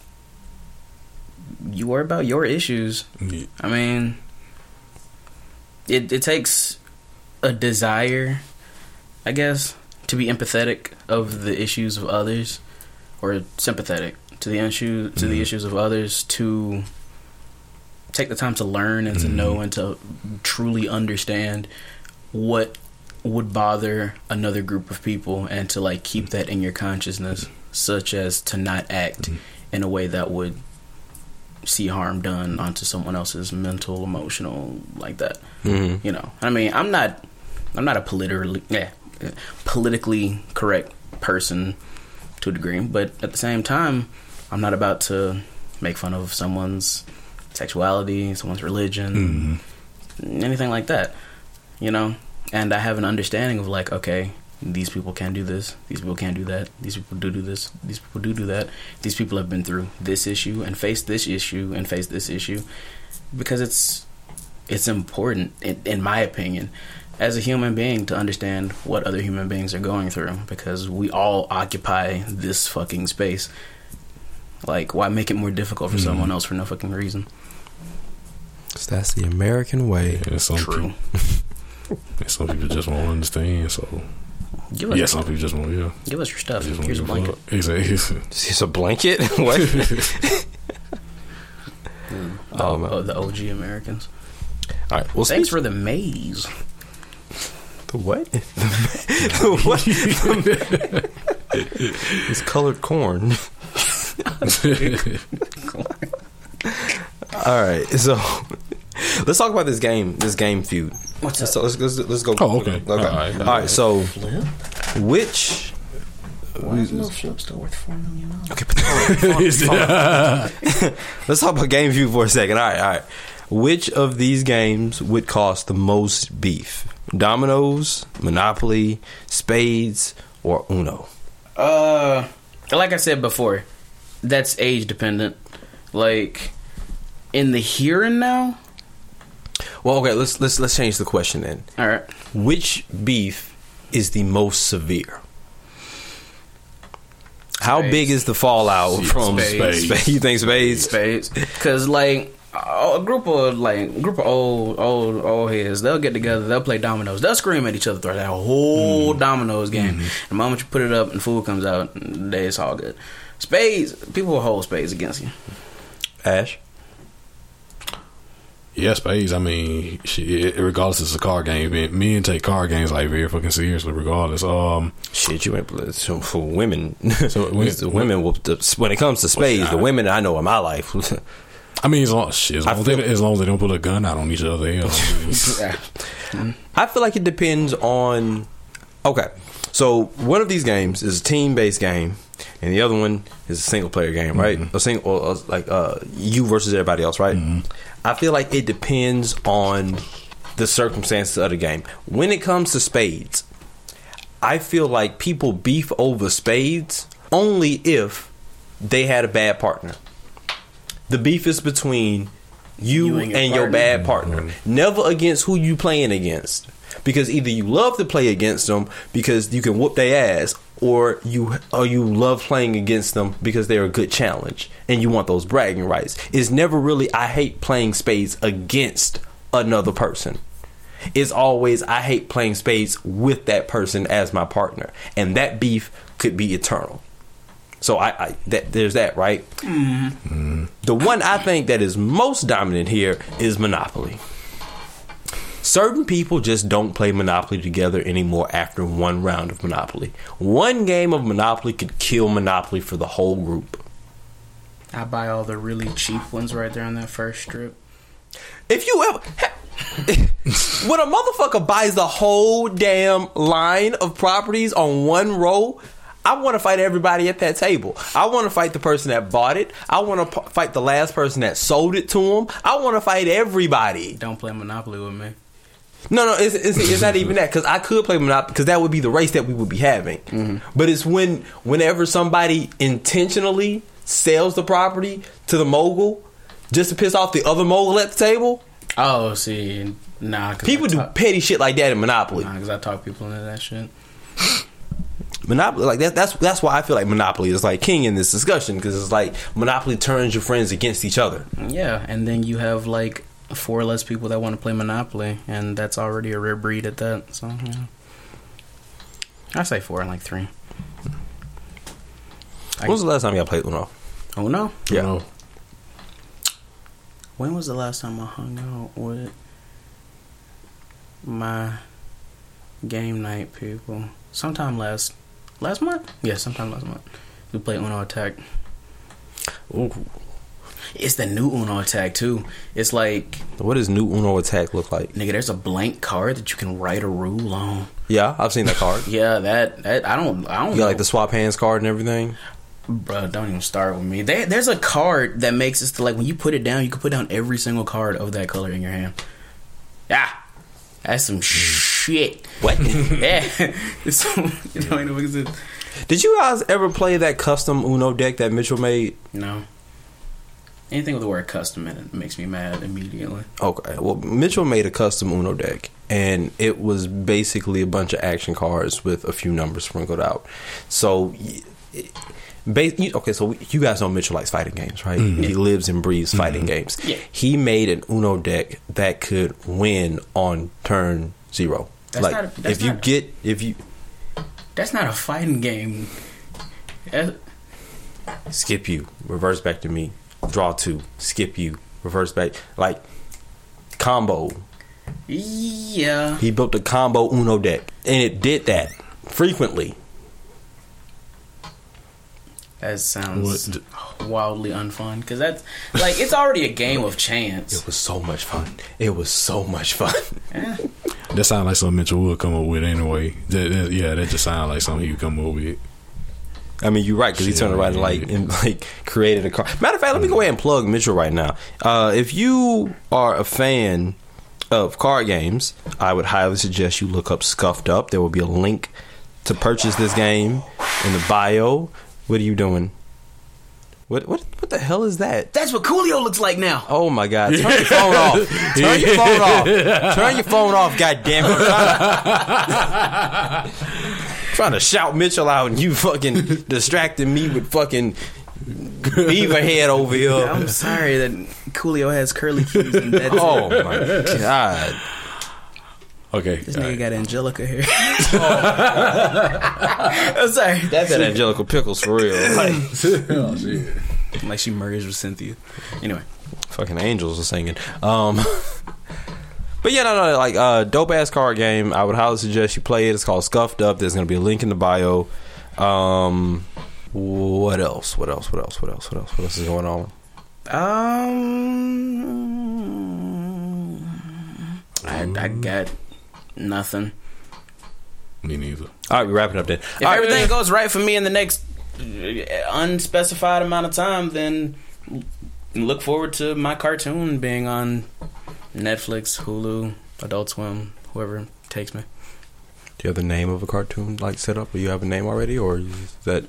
[SPEAKER 3] you worry about your issues.
[SPEAKER 2] Yeah.
[SPEAKER 3] I mean, it it takes a desire, I guess, to be empathetic of the issues of others, or sympathetic to the issue to the
[SPEAKER 2] Mhm.
[SPEAKER 3] issues of others to take the time to learn and to know and to truly understand what would bother another group of people and to like keep that in your consciousness such as to not act in a way that would see harm done onto someone else's mental emotional like that
[SPEAKER 1] Mm-hmm.
[SPEAKER 3] you know i mean i'm not i'm not a politically yeah politically correct person to a degree but at the same time i'm not about to make fun of someone's sexuality someone's religion
[SPEAKER 2] Mhm.
[SPEAKER 3] anything like that you know and i have an understanding of like okay these people can do this these people can't do that these people do do this these people do do that these people have been through this issue and faced this issue and faced this issue because it's it's important in, in my opinion as a human being to understand what other human beings are going through because we all occupy this fucking space like why make it more difficult for hmm. someone else for no fucking reason Cause
[SPEAKER 1] that's the American way.
[SPEAKER 2] And some
[SPEAKER 3] true
[SPEAKER 2] People, and some people just won't understand. So
[SPEAKER 3] give us,
[SPEAKER 2] yeah, some people just won't. Yeah,
[SPEAKER 3] give us your stuff
[SPEAKER 2] just
[SPEAKER 3] here's a blanket
[SPEAKER 2] fuck. Exactly.
[SPEAKER 1] It's a blanket. what? Hmm. oh man.
[SPEAKER 3] Oh, the og americans
[SPEAKER 1] All right. Well,
[SPEAKER 3] thanks
[SPEAKER 1] speak-
[SPEAKER 3] for the maze
[SPEAKER 1] the what? the what? it's colored corn. All right. So let's talk about this game. This game feud.
[SPEAKER 3] What's
[SPEAKER 1] Let's, let's, let's, let's go.
[SPEAKER 2] Oh, okay.
[SPEAKER 1] Okay.
[SPEAKER 2] All
[SPEAKER 1] All
[SPEAKER 2] right.
[SPEAKER 1] right. All right. So
[SPEAKER 3] flip
[SPEAKER 1] which?
[SPEAKER 3] why is no flip still worth four million dollars
[SPEAKER 1] Okay. Let's talk about game feud for a second. All right. All right. Which of these games would cost the most beef? Dominoes, Monopoly, Spades, or Uno?
[SPEAKER 3] Uh, like I said before, that's age dependent. Like in the here and now.
[SPEAKER 1] Well, okay. Let's let's let's change the question then.
[SPEAKER 3] All right.
[SPEAKER 1] Which beef is the most severe? How
[SPEAKER 3] Spades.
[SPEAKER 1] big is the fallout from
[SPEAKER 3] Spades.
[SPEAKER 1] Spades? You think Spades?
[SPEAKER 3] Spades, because like a group of like group of old old old heads, they'll get together, they'll play dominoes, they'll scream at each other throughout that whole dominoes game. The moment you put it up and food comes out, they it's all good. Spades, people will hold spades against you.
[SPEAKER 1] Ash.
[SPEAKER 2] Yeah, spades. I mean, shit, regardless, it's a card game. Men men take card games like very fucking seriously. Regardless, um,
[SPEAKER 1] Shit, you went so for women.
[SPEAKER 2] So when-
[SPEAKER 1] the women will, the, when it comes to spades, the women I know in my life.
[SPEAKER 2] I mean, as long, shit, as, long
[SPEAKER 1] I
[SPEAKER 2] as, they, as long as they don't put a gun out on each other, hell, I mean,
[SPEAKER 1] I feel like it depends on. Okay, so one of these games is a team-based game, and the other one is a single-player game, right? A single, or, or like uh, you versus everybody else, right? I feel like it depends on the circumstances of the game. When it comes to spades, I feel like people beef over spades only if they had a bad partner. The beef is between you,
[SPEAKER 3] You
[SPEAKER 1] and,
[SPEAKER 3] and your
[SPEAKER 1] your,
[SPEAKER 3] partner.
[SPEAKER 1] bad partner, mm-hmm. never against who you playing against. Because either you love to play against them because you can whoop their ass, or you or you love playing against them because they're a good challenge and you want those bragging rights. It's never really I hate playing spades against another person. It's always I hate playing spades with that person as my partner, and that beef could be eternal. So I, I that there's that right. Mm-hmm. The one I think that is most dominant here is Monopoly. Certain people just don't play Monopoly together anymore after one round of Monopoly. One game of Monopoly could kill Monopoly for the whole group.
[SPEAKER 3] I buy all the really cheap ones right there on that first strip.
[SPEAKER 1] If you ever. when a motherfucker buys the whole damn line of properties on one row, I want to fight everybody at that table. I want to fight the person that bought it. I want to p- fight the last person that sold it to him. I want to fight everybody.
[SPEAKER 3] Don't play Monopoly with me.
[SPEAKER 1] No, no, it's, it's, it's not even that because I could play Monopoly because that would be the race that we would be having. Mm-hmm. But it's when whenever somebody intentionally sells the property to the mogul just to piss off the other mogul at the table.
[SPEAKER 3] Oh, see, nah.
[SPEAKER 1] People
[SPEAKER 3] I
[SPEAKER 1] do petty shit like that in Monopoly.
[SPEAKER 3] Nah, because I talk people into that shit.
[SPEAKER 1] Monopoly, like that, that's that's why I feel like Monopoly is like king in this discussion because it's like Monopoly turns your friends against each other.
[SPEAKER 3] Yeah, and then you have like four less people that want to play Monopoly, and that's already a rare breed at that. So, yeah. I say four, and like three.
[SPEAKER 1] When was the last time y'all played Uno?
[SPEAKER 3] Oh no!
[SPEAKER 1] Yeah.
[SPEAKER 2] No.
[SPEAKER 3] When was the last time I hung out with my game night people? Sometime last last month. Yeah, sometime last month. We played Uno Attack.
[SPEAKER 1] Ooh.
[SPEAKER 3] It's the new Uno Attack too. It's like
[SPEAKER 1] What does new Uno attack look like?
[SPEAKER 3] nigga, there's a blank card that you can write a rule on.
[SPEAKER 1] Yeah, I've seen that card.
[SPEAKER 3] Yeah, that that I don't I don't
[SPEAKER 1] You got like the swap hands card and everything.
[SPEAKER 3] Bro, don't even start with me. There, there's a card that makes it to like when you put it down, you can put down every single card of that color in your hand. Yeah, that's some mm. Shit.
[SPEAKER 1] What?
[SPEAKER 3] Yeah, so, you don't know what it.
[SPEAKER 1] Did you guys ever play that custom Uno deck that Mitchell made?
[SPEAKER 3] No. Anything with the word custom in it makes me mad immediately.
[SPEAKER 1] Okay, well, Mitchell made a custom Uno deck, and it was basically a bunch of action cards with a few numbers sprinkled out. So, it- okay, so you guys know Mitchell likes fighting games, right? Mm-hmm. He lives and breathes mm-hmm. fighting games.
[SPEAKER 3] Yeah.
[SPEAKER 1] He made an Uno deck that could win on turn zero.
[SPEAKER 3] That's
[SPEAKER 1] like,
[SPEAKER 3] not- that's
[SPEAKER 1] if you
[SPEAKER 3] not-
[SPEAKER 1] get, if you
[SPEAKER 3] That's not a fighting game. Uh,
[SPEAKER 1] skip you, reverse back to me, draw two, skip you, reverse back, like combo.
[SPEAKER 3] Yeah.
[SPEAKER 1] He built a combo Uno deck, and it did that frequently.
[SPEAKER 3] That sounds
[SPEAKER 2] What-
[SPEAKER 3] wildly unfun because that's like it's already a game of chance.
[SPEAKER 1] It was so much fun. It was so much fun.
[SPEAKER 3] Eh.
[SPEAKER 2] That sounds like something Mitchell would come up with anyway. That, that- yeah, that just sounds like something he would come up with.
[SPEAKER 1] I mean, you're right because he turned around and
[SPEAKER 2] yeah.
[SPEAKER 1] like and like created a car. Matter of fact, let me go ahead and plug Mitchell right now. Uh, if you are a fan of card games, I would highly suggest you look up Scuffed Up. There will be a link to purchase this game in the bio. What are you doing? What what what the hell is that?
[SPEAKER 3] That's what Coolio looks like now.
[SPEAKER 1] Oh my god! Turn your phone off. Turn your phone off. Turn your phone off. God damn it! I'm trying, trying to shout Mitchell out, and you fucking distracting me with fucking beaver head over here.
[SPEAKER 3] I'm sorry that Coolio has curly cues and that's
[SPEAKER 1] Oh my god!
[SPEAKER 2] Okay.
[SPEAKER 3] This nigga got Angelica here. I'm sorry.
[SPEAKER 1] That's that Angelica Pickles for real. Like,
[SPEAKER 2] oh, shit.
[SPEAKER 3] Like she merged with Cynthia. Anyway,
[SPEAKER 1] fucking angels are singing. Um, but yeah, no, no, like uh, dope ass card game. I would highly suggest you play it. It's called Scuffed Up. There's gonna be a link in the bio. Um, what else? What else? What else? What else? What else? What else is going on?
[SPEAKER 3] um, I, I got nothing.
[SPEAKER 2] Me neither.
[SPEAKER 1] All right, we're wrapping up then.
[SPEAKER 3] If
[SPEAKER 1] All right,
[SPEAKER 3] everything goes right for me in the next uh, unspecified amount of time, then look forward to my cartoon being on Netflix, Hulu, Adult Swim, whoever takes me.
[SPEAKER 1] Do you have the name of a cartoon like set up, Do you have a name already, or is that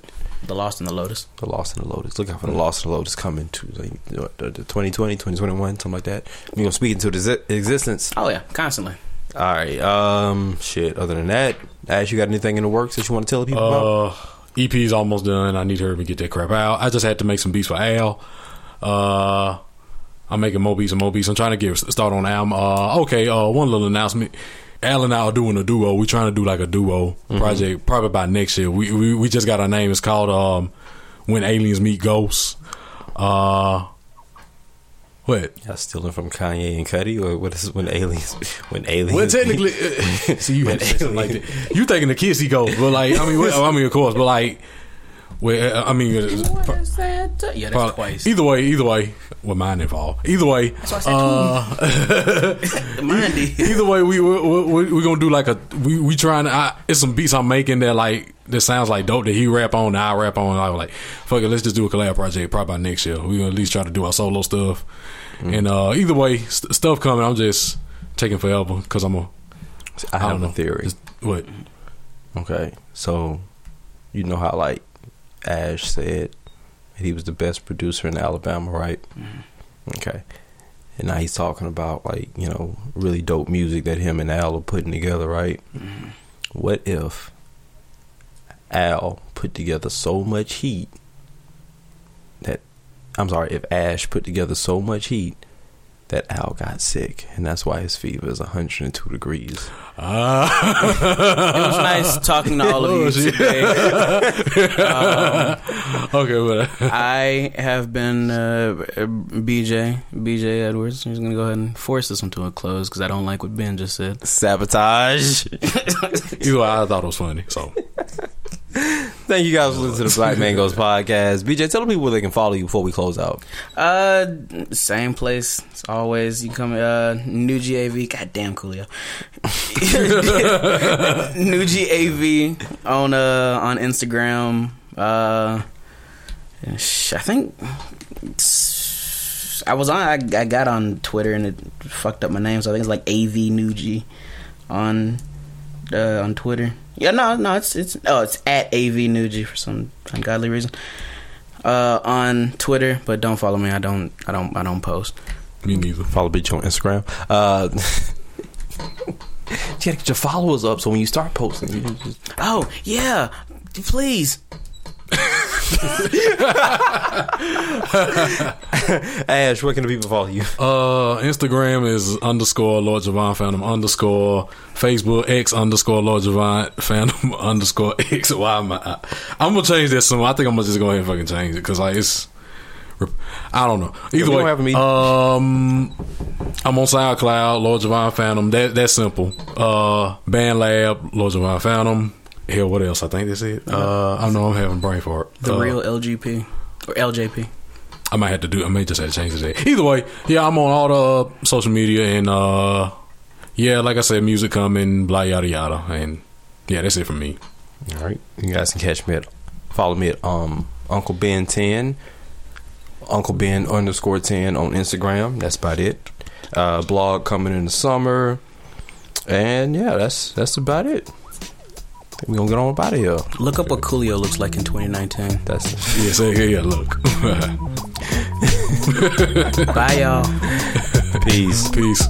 [SPEAKER 3] The Lost in the Lotus.
[SPEAKER 1] the Lost in the Lotus? Look out for the Lost in the Lotus coming to like what, the, the 2020, 2021, something like that. We gonna speak into the exi- existence.
[SPEAKER 3] Oh yeah, constantly.
[SPEAKER 1] All right. Um. Shit. Other than that, Ash, you got anything in the works that you want to tell the people about?
[SPEAKER 2] Uh, EP's almost done. I need her to get that crap out. I just had to make some beats for Al. Uh, I'm making more beats and more beats. I'm trying to get start on album. Uh, okay. Uh, one little announcement. Al and I are doing a duo. We're trying to do like a duo project probably by next year. We, we we just got our name. It's called um, When Aliens Meet Ghosts. Uh, what?
[SPEAKER 1] Y'all stealing from Kanye and Cudi, or what is when aliens? When aliens?
[SPEAKER 2] Well, technically, uh, see you had something like that. You thinking the Kids See Ghosts, but like I mean, well, I mean, of course, but like, well, uh, I mean, uh,
[SPEAKER 3] What is that? Yeah, that's
[SPEAKER 2] probably-
[SPEAKER 3] twice.
[SPEAKER 2] either way, either way, well, mine involved. Either way,
[SPEAKER 3] why I said
[SPEAKER 2] uh, either way, we we we we gonna do like a we we trying to. I, it's some beats I'm making that like that sounds like dope that he rap on, that I rap on. I was like, fuck it, let's just do a collab project probably by next year. We gonna at least try to do our solo stuff. Mm-hmm. And uh either way, st- stuff coming. I'm just taking forever because I'm a.
[SPEAKER 1] I
[SPEAKER 2] I
[SPEAKER 1] have
[SPEAKER 2] don't
[SPEAKER 1] a
[SPEAKER 2] know.
[SPEAKER 1] theory.
[SPEAKER 2] Just- What?
[SPEAKER 1] Okay, so you know how like Ash said he was the best producer in Alabama, right? Mm-hmm. Okay, and now he's talking about like you know really dope music that him and Al are putting together, right? Mm-hmm. What if Al put together so much heat that I'm sorry, if Ash put together so much heat that Al got sick, and that's why his fever is 102 degrees.
[SPEAKER 2] Ah.
[SPEAKER 3] It was nice talking to all of you today.
[SPEAKER 2] okay, but
[SPEAKER 3] I have been uh, BJ BJ Edwards. I'm just gonna go ahead and force this one to a close because I don't like what Ben just said.
[SPEAKER 1] Sabotage.
[SPEAKER 2] way, I thought it was funny. So
[SPEAKER 1] Thank you guys for listening to the Black Mangoes podcast. BJ, tell the people where they can follow you before we close out.
[SPEAKER 3] Uh, same place as always. You come uh new GAV. Goddamn Coolio. new GAV on uh on Instagram. Uh, I think I was on. I, I got on Twitter and it fucked up my name. So I think it's like AV New on uh, on Twitter. Yeah, no, no, it's it's oh, it's at AV Nuji for some ungodly reason. Uh, on Twitter, but don't follow me. I don't, I don't, I don't post.
[SPEAKER 2] me neither.
[SPEAKER 1] Follow bitch on Instagram. Uh, you gotta get your followers up so when you start posting, you just
[SPEAKER 3] Oh yeah, please.
[SPEAKER 1] Ash, where can the people follow you?
[SPEAKER 2] Uh, Instagram is underscore Lord Javon Phantom underscore Facebook X underscore Lord Javon Phantom underscore X. Why am I? I'm gonna change that soon. I think I'm gonna just go ahead and fucking change it because like it's. I don't know. Either way, um, I'm on SoundCloud, Lord Javon Phantom. That that's simple. Uh, Band Lab, Lord Javon Phantom. Hell, what else? I think that's it. Uh, I know I'm having brain fart.
[SPEAKER 3] The
[SPEAKER 2] Uh,
[SPEAKER 3] real LGP or LJP.
[SPEAKER 2] I might have to do. I may just have to change it. Either way, yeah, I'm on all the uh, social media and uh, yeah, like I said, music coming, blah yada yada, and yeah, that's it for me.
[SPEAKER 1] All right, you guys can catch me at follow me at um Uncle Ben ten, Uncle Ben underscore ten on Instagram. That's about it. Uh, blog coming in the summer, and yeah, that's that's about it. We gonna get on up out of here.
[SPEAKER 3] Look up what Coolio looks like in 2019.
[SPEAKER 1] That's
[SPEAKER 2] Yeah, say yeah, yeah, look,
[SPEAKER 3] Bye, y'all.
[SPEAKER 1] peace.
[SPEAKER 2] peace.